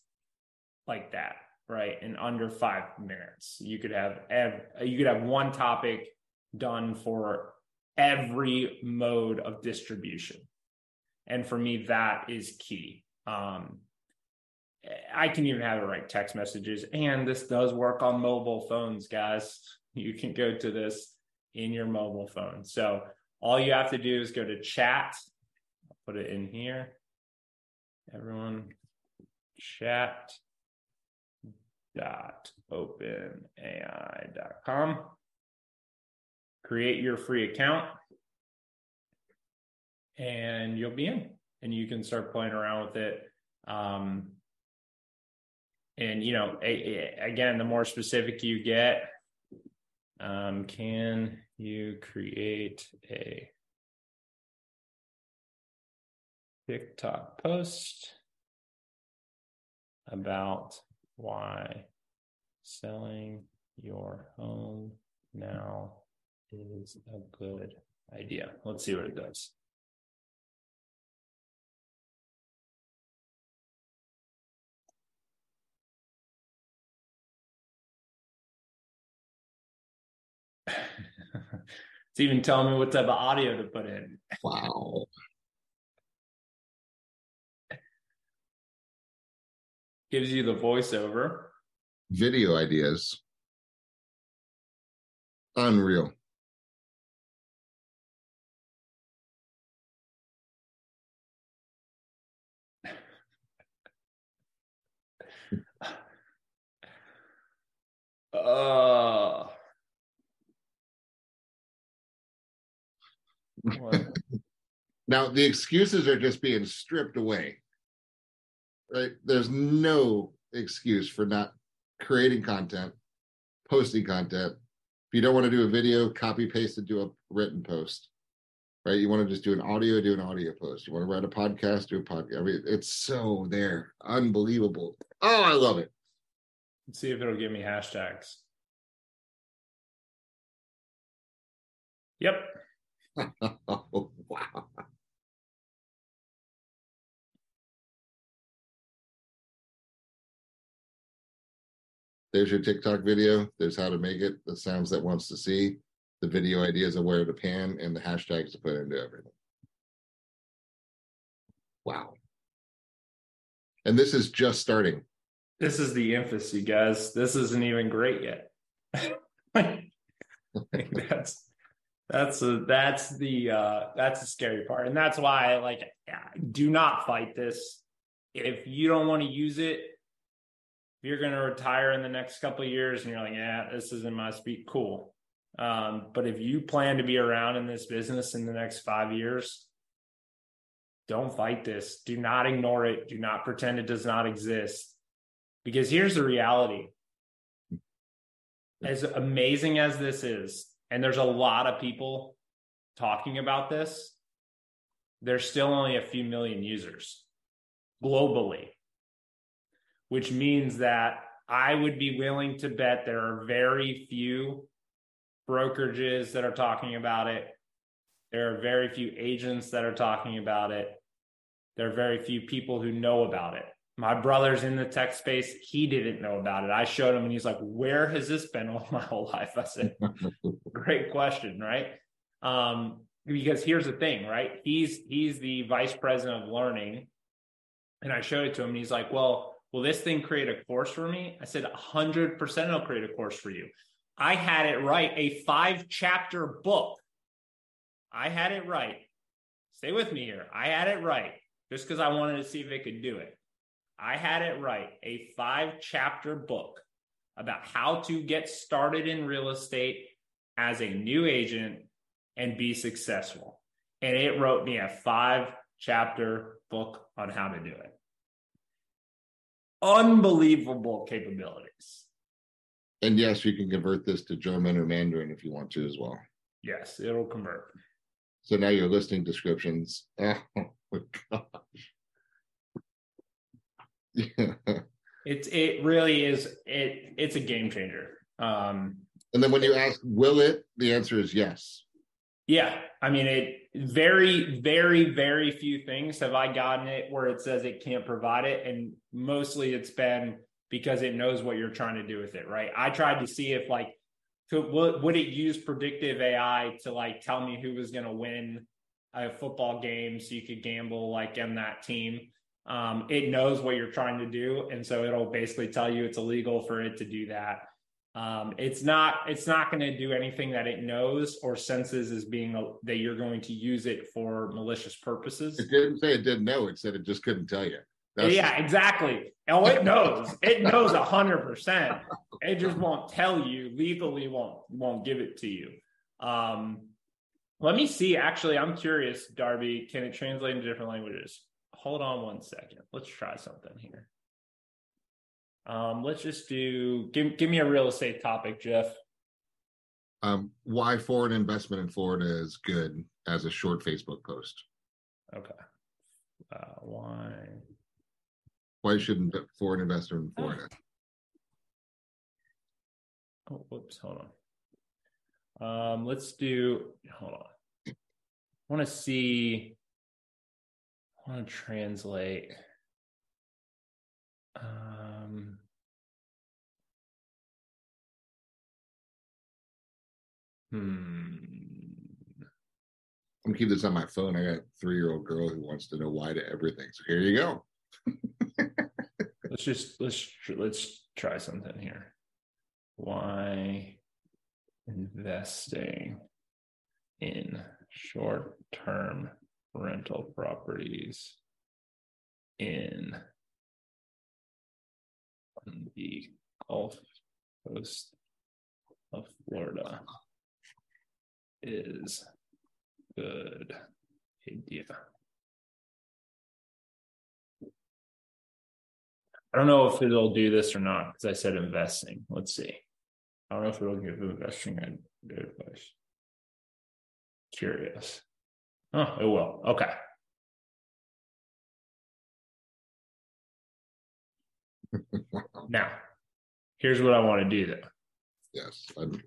like that right in under five minutes you could have ev- you could have one topic done for every mode of distribution. And for me that is key. Um, i can even have it write text messages and this does work on mobile phones guys. You can go to this in your mobile phone. So all you have to do is go to chat. I'll put it in here. Everyone chat dot openai.com. Create your free account and you'll be in and you can start playing around with it. Um, and you know, a, a, again, the more specific you get, um, can you create a TikTok post about why selling your home now is a good idea. Let's see what it does. it's even telling me what type of audio to put in. Wow. gives you the voiceover. Video ideas. Unreal. Uh, now the excuses are just being stripped away right? There's no excuse for not creating content, posting content, If you don't want to do a video, copy paste and do a written post. Right? You want to just do an audio, do an audio post. You want to write a podcast, do a podcast. I mean, it's so there. Unbelievable. Oh, I love it. See if it'll give me hashtags. Yep. oh, wow. There's your TikTok video. There's how to make it, the sounds that wants to see, the video ideas of where to pan, and the hashtags to put into everything. Wow. And this is just starting. This is the infancy, guys. This isn't even great yet. that's that's a, that's the uh that's the scary part. And that's why I like do not fight this. If you don't want to use it you're going to retire in the next couple years and you're like yeah this isn't my speed cool. Um, but if you plan to be around in this business in the next five years don't fight this. Do not ignore it. Do not pretend it does not exist because here's the reality hmm. as amazing as this is and there's a lot of people talking about this, there's still only a few million users globally, which means that I would be willing to bet there are very few brokerages that are talking about it. There are very few agents that are talking about it. There are very few people who know about it. My brother's in the tech space. He didn't know about it. I showed him and he's like, Where has this been all my whole life? I said, Great question, right? Um, because here's the thing, right? He's he's the vice president of learning. And I showed it to him and he's like, Well, will this thing create a course for me? I said, 100% it'll create a course for you. I had it right, a five chapter book. I had it right. Stay with me here. I had it right just because I wanted to see if it could do it. I had it right. A five chapter book about how to get started in real estate as a new agent and be successful. And it wrote me a five chapter book on how to do it. Unbelievable capabilities. And yes, you can convert this to German or Mandarin if you want to as well. Yes, it'll convert. So now your listing descriptions. Oh my gosh. it's it really is it it's a game changer. Um, and then when you ask, will it? The answer is yes. Yeah, I mean it. Very, very, very few things have I gotten it where it says it can't provide it, and mostly it's been because it knows what you're trying to do with it. Right? I tried to see if like could would, would it use predictive AI to like tell me who was going to win a football game so you could gamble like in that team um, it knows what you're trying to do and so it'll basically tell you it's illegal for it to do that. Um, it's not it's not going to do anything that it knows or senses as being a, that you're going to use it for malicious purposes. It didn't say it didn't know it said it just couldn't tell you. That's yeah exactly. Oh it knows. It knows a hundred percent. It just won't tell you legally won't won't give it to you. Um, let me see actually i'm curious darby can it translate into different languages hold on one second. Let's try something here. Um, let's just do give give me a real estate topic, Jeff. Um, why foreign investment in Florida is good as a short Facebook post. Okay. Uh, why? Why shouldn't foreign investor in Florida? Oh, whoops. Hold on. Um, let's do. Hold on. I want to see I want to translate. Um, hmm. I'm keep this on my phone. I got a three year old girl who wants to know why to everything. So here you go. let's just let's let's try something here. Why investing in short term rental properties in the Gulf Coast of Florida is good idea. I don't know if it'll do this or not because I said investing. Let's see. I don't know if at the investing advice. Curious. Oh, it will. Okay. now, here's what I want to do though. Yes. I'm,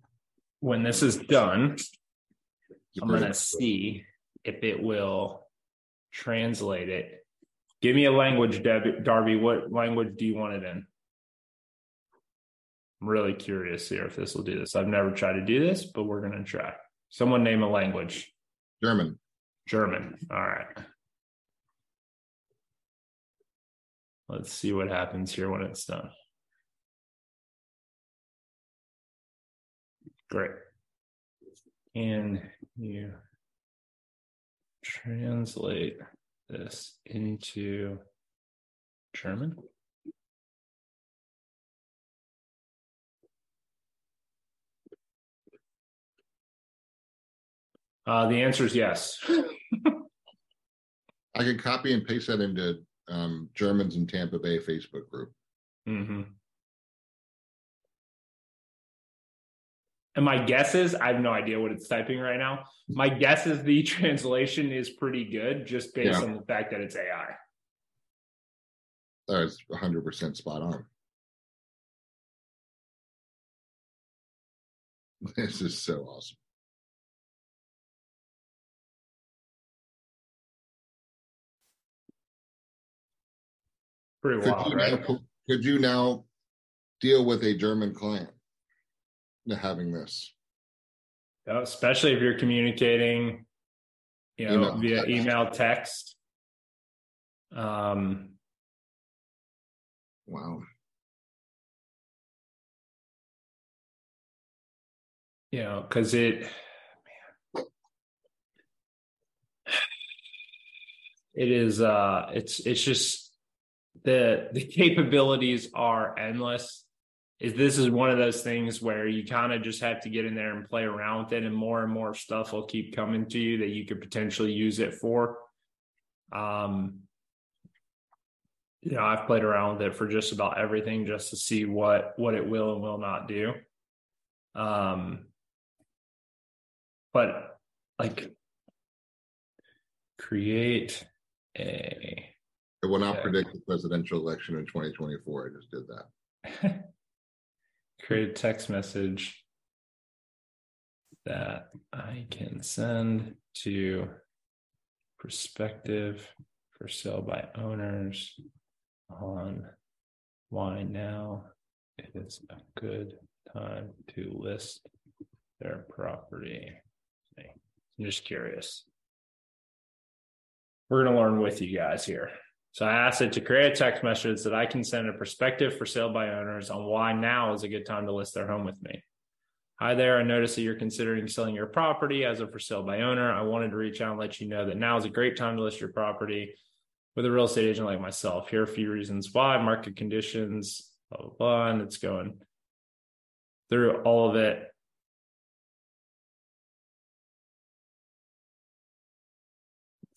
When this is done, I'm going to see if it will translate it. Give me a language, Deb- Darby. What language do you want it in? I'm really curious here if this will do this. I've never tried to do this, but we're going to try. Someone name a language. German. German. All right. Let's see what happens here when it's done. Great. Can you translate this into German? Uh, the answer is yes. I can copy and paste that into um, Germans in Tampa Bay Facebook group. hmm And my guess is I have no idea what it's typing right now. My guess is the translation is pretty good just based Yeah. on the fact that it's AI. That's 100% spot on. This is so awesome. Pretty Could wild, you, right? now, could you now deal with a German client having this? Especially if you're communicating, you know, Email, via text. email, text. Um, Wow. you know, because it, man, it is, uh, it's it's just the the capabilities are endless. Is this is one of those things where you kind of just have to get in there and play around with it, and more and more stuff will keep coming to you that you could potentially use it for. Um, you know, I've played around with it for just about everything just to see what what it will and will not do. Um, but like create a It will not Yeah. predict the presidential election in 2024. I just did that. create a text message that I can send to prospective for sale by owners on why now is a good time to list their property. I'm just curious. We're going to learn with you guys here. So I asked it to create a text message that I can send a perspective for sale by owners on why now is a good time to list their home with me. Hi there. I noticed that you're considering selling your property as a for sale by owner. I wanted to reach out and let you know that now is a great time to list your property with a real estate agent like myself. Here are a few reasons why market conditions, blah, blah, blah. And it's going through all of it.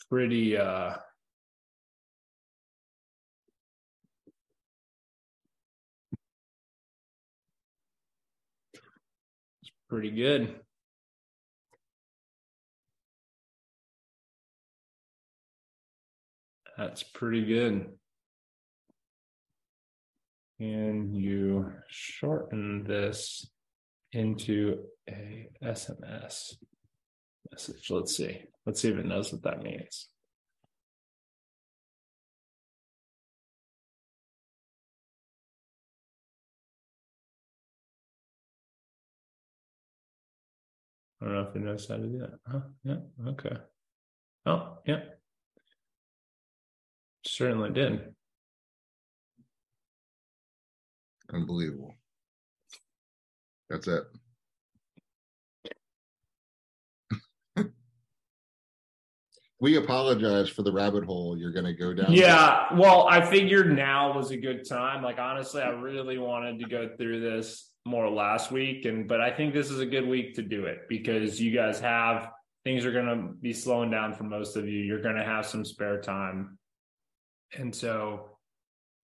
Pretty, uh, pretty good. That's pretty good. Can you shorten this into a SMS message? Let's see. Let's see if it knows what that means. I don't know if it knows how to do that. Huh? Yeah. Okay. Oh, yeah. Certainly did. Unbelievable. That's it. we apologize for the rabbit hole you're going to go down. Yeah. Well, I figured now was a good time. Like, honestly, I really wanted to go through this more last week. And, but I think this is a good week to do it because you guys have things are going to be slowing down for most of you. You're going to have some spare time. And so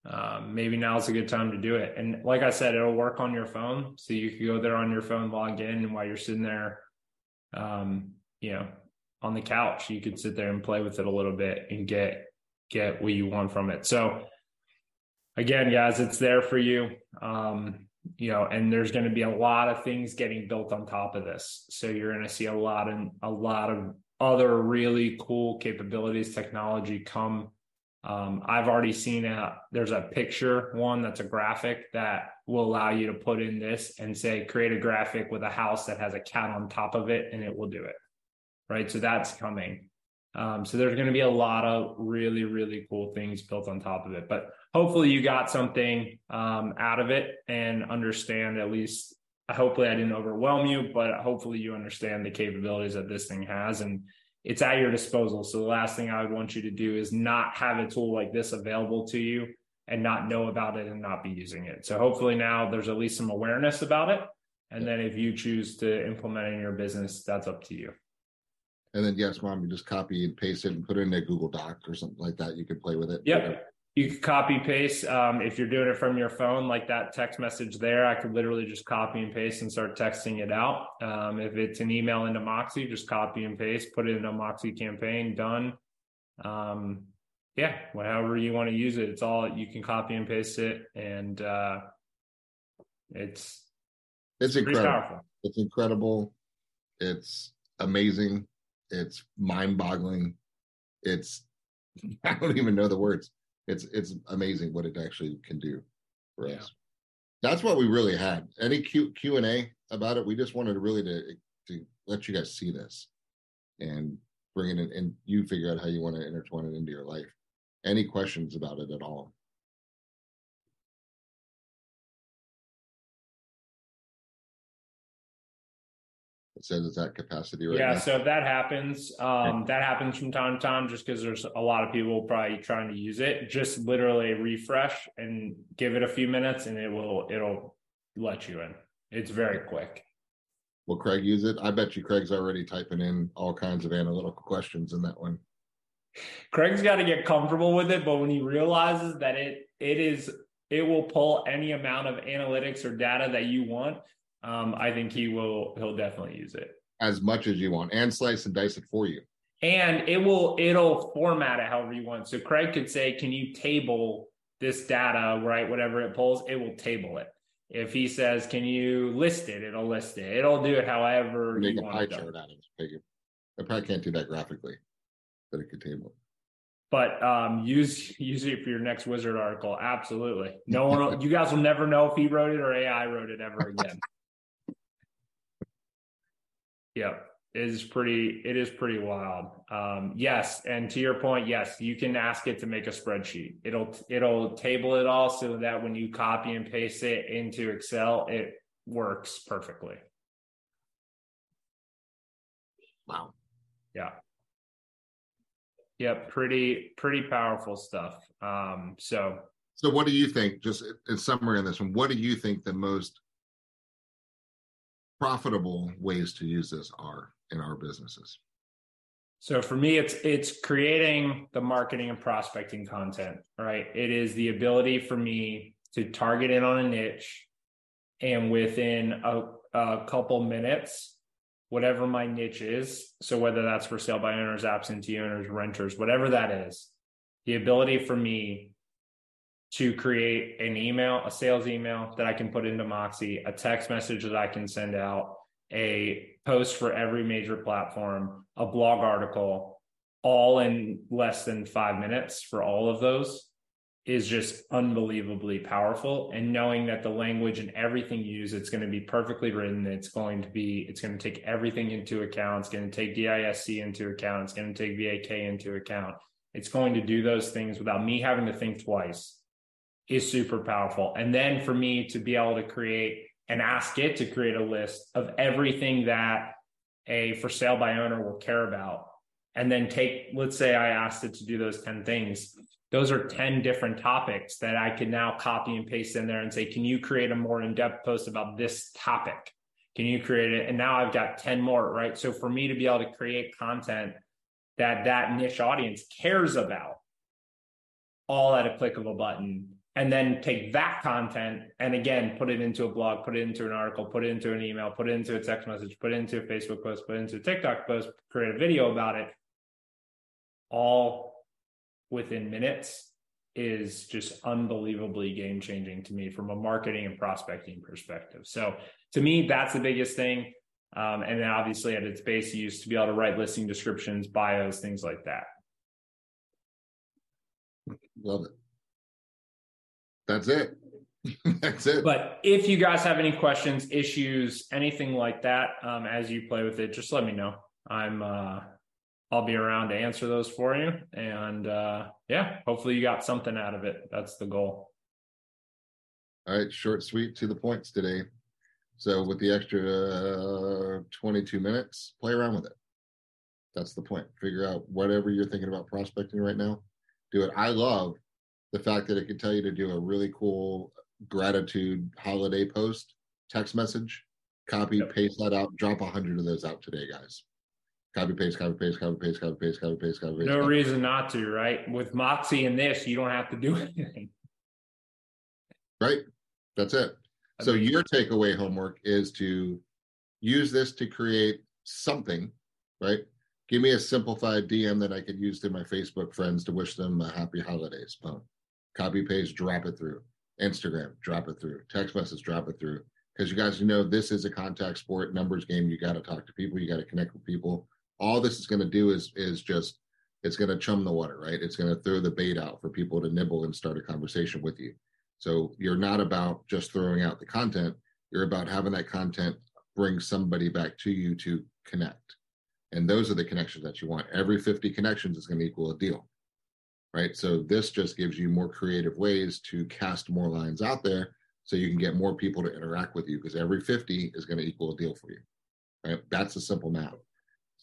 um, maybe now's a good time to do it. And like I said, it'll work on your phone. So you can go there on your phone, log in, and while you're sitting there, um, you know, on the couch, you could sit there and play with it a little bit and get get what you want from it. So again, guys, it's there for you. Um, you know, and there's going to be a lot of things getting built on top of this. So you're going to see a lot and a lot of other really cool capabilities, technology come um, I've already seen a there's a picture one that's a graphic that will allow you to put in this and say create a graphic with a house that has a cat on top of it and it will do it. Right. So that's coming. Um, so there's going to be a lot of really, really cool things built on top of it. But hopefully you got something um, out of it and understand at least. Hopefully I didn't overwhelm you, but hopefully you understand the capabilities that this thing has and it's at your disposal. So the last thing I would want you to do is not have a tool like this available to you and not know about it and not be using it. So hopefully now there's at least some awareness about it. And then if you choose to implement it in your business, that's up to you. And then yes, mom, you just copy and paste it and put it in a Google Doc or something like that. You could play with it. Yep. You could copy paste um, if you're doing it from your phone like that text message there i could literally just copy and paste and start texting it out. Um, if it's an email into Moxi just copy and paste put it in a Moxi campaign done. Um, yeah however you want to use it it's all you can copy and paste it and uh, it's it's, it's incredible. it's incredible. It's amazing it's mind-boggling it's i don't even know the words it's it's amazing what it actually can do for yeah. us. That's what we really had. Any Q Q and A about it. We just wanted to really to to let you guys see this and bring it in, and you figure out how you want to intertwine it into your life. Any questions about it at all? Says it's at capacity right yeah now. so if that happens um, that happens from time to time just because there's a lot of people probably trying to use it. Just literally refresh and give it a few minutes and it will it'll let you in. It's very quick. Will craig use it? I bet you craig's already typing in all kinds of analytical questions in that one. Craig's got to get comfortable with it but when he realizes that it it is it will pull any amount of analytics or data that you want um, I think he will he'll definitely use it as much as you want and slice and dice it for you. And it will it'll format it however you want. So Craig could say, "Can you table this data right? Whatever it pulls, it will table it." If he says, "Can you list it?" It'll list it. It'll do it however Make you a pie chart out of it. I probably can't do that graphically, but it could table it but um, use use it for your next wizard article. Absolutely. No one, you guys will never know if he wrote it or AI wrote it ever again. Yeah, it is pretty. It is pretty wild. Um, yes, and to your point, yes, you can ask it to make a spreadsheet. It'll it'll table it all so that when you copy and paste it into Excel, it works perfectly. Wow. Yeah. Yep. Pretty pretty powerful stuff. Um, so. So, what do you think? Just in summary on this one, what do you think the most profitable ways to use this are in our businesses? So for me, it's it's creating the marketing and prospecting content, right? It is the ability for me to target in on a niche and within a, a couple minutes, whatever my niche is, so whether that's for sale by owners, absentee owners, renters, whatever that is, the ability for me to create an email, a sales email that I can put into Moxi, a text message that I can send out, a post for every major platform, a blog article, all in less than five minutes for all of those is just unbelievably powerful. And knowing that the language and everything you use, it's going to be perfectly written. It's going to be, it's going to take everything into account. It's going to take DISC into account. It's going to take VAK into account. It's going to do those things without me having to think twice is super powerful. And then for me to be able to create and ask it to create a list of everything that a for sale by owner will care about. And then take, let's say I asked it to do those 10 things. Those are 10 different topics that I can now copy and paste in there and say, can you create a more in depth post about this topic? Can you create it? And now I've got 10 more, right? So for me to be able to create content that that niche audience cares about all at a click of a button and then take that content and again put it into a blog, put it into an article, put it into an email, put it into a text message, put it into a Facebook post, put it into a TikTok post, create a video about it, all within minutes is just unbelievably game changing to me from a marketing and prospecting perspective. So to me, that's the biggest thing. Um, and then obviously at its base use to be able to write listing descriptions, bios, things like that. Love it. That's it. That's it. But if you guys have any questions, issues, anything like that, um, as you play with it, just let me know. I'm uh, I'll be around to answer those for you. And uh, yeah, hopefully you got something out of it. That's the goal. All right, short, sweet, to the points today. So with the extra uh, 22 minutes, play around with it. That's the point. Figure out whatever you're thinking about prospecting right now. Do it. I love the fact that it can tell you to do a really cool gratitude holiday post, text message, copy, yep. paste that out, drop a hundred of those out today, guys copy paste, copy paste, copy paste, copy paste, copy paste, copy paste. No copy. reason not to, right? With Moxi and this, you don't have to do anything. Right. That's it. So your takeaway homework is to use this to create something, right? Give me a simplified DM that I could use to my Facebook friends to wish them a happy holidays. Boom. Copy paste, drop it through. Instagram, drop it through. Text message, drop it through. Because you guys you know this is a contact sport, numbers game. You got to talk to people. You got to connect with people all this is going to do is is just it's going to chum the water right it's going to throw the bait out for people to nibble and start a conversation with you so you're not about just throwing out the content you're about having that content bring somebody back to you to connect and those are the connections that you want every 50 connections is going to equal a deal right so this just gives you more creative ways to cast more lines out there so you can get more people to interact with you because every 50 is going to equal a deal for you right that's a simple math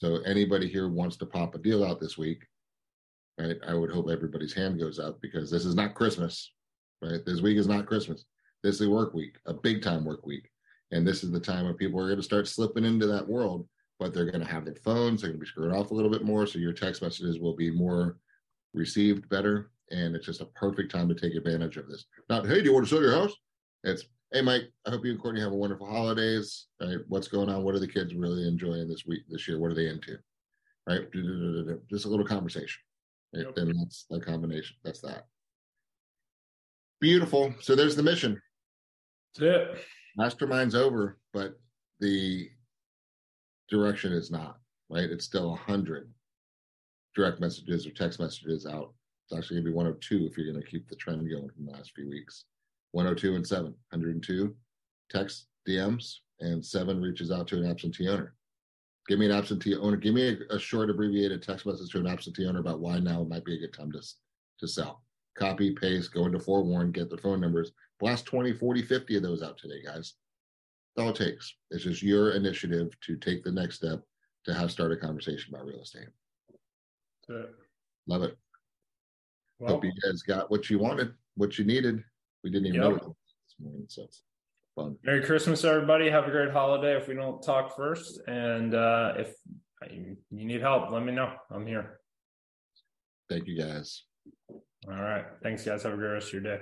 so anybody here wants to pop a deal out this week, right? I would hope everybody's hand goes up because this is not Christmas, right? This week is not Christmas. This is a work week, a big time work week. And this is the time when people are going to start slipping into that world, but they're going to have their phones, they're going to be screwed off a little bit more. So your text messages will be more received better. And it's just a perfect time to take advantage of this. Not, hey, do you want to sell your house? It's Hey, Mike. I hope you and Courtney have a wonderful holidays. Right? What's going on? What are the kids really enjoying this week, this year? What are they into? Right? Just a little conversation. Right? Yep. And that's the combination. That's that. Beautiful. So there's the mission. That's it. Mastermind's over, but the direction is not, right? It's still a hundred direct messages or text messages out. It's actually gonna be one of two if you're gonna keep the trend going from the last few weeks. 102 and 7, 102 text DMs, and 7 reaches out to an absentee owner. Give me an absentee owner. Give me a, a short abbreviated text message to an absentee owner about why now might be a good time to, to sell. Copy, paste, go into Forewarn, get their phone numbers. Blast 20, 40, 50 of those out today, guys. That's all it takes. It's just your initiative to take the next step to have start a conversation about real estate. Love it. Well, Hope you guys got what you wanted, what you needed. We didn't even yep. know it this morning, so it's fun. Merry Christmas, everybody. Have a great holiday. If we don't talk first, and uh, if you need help, let me know. I'm here. Thank you, guys. All right. Thanks, guys. Have a great rest of your day.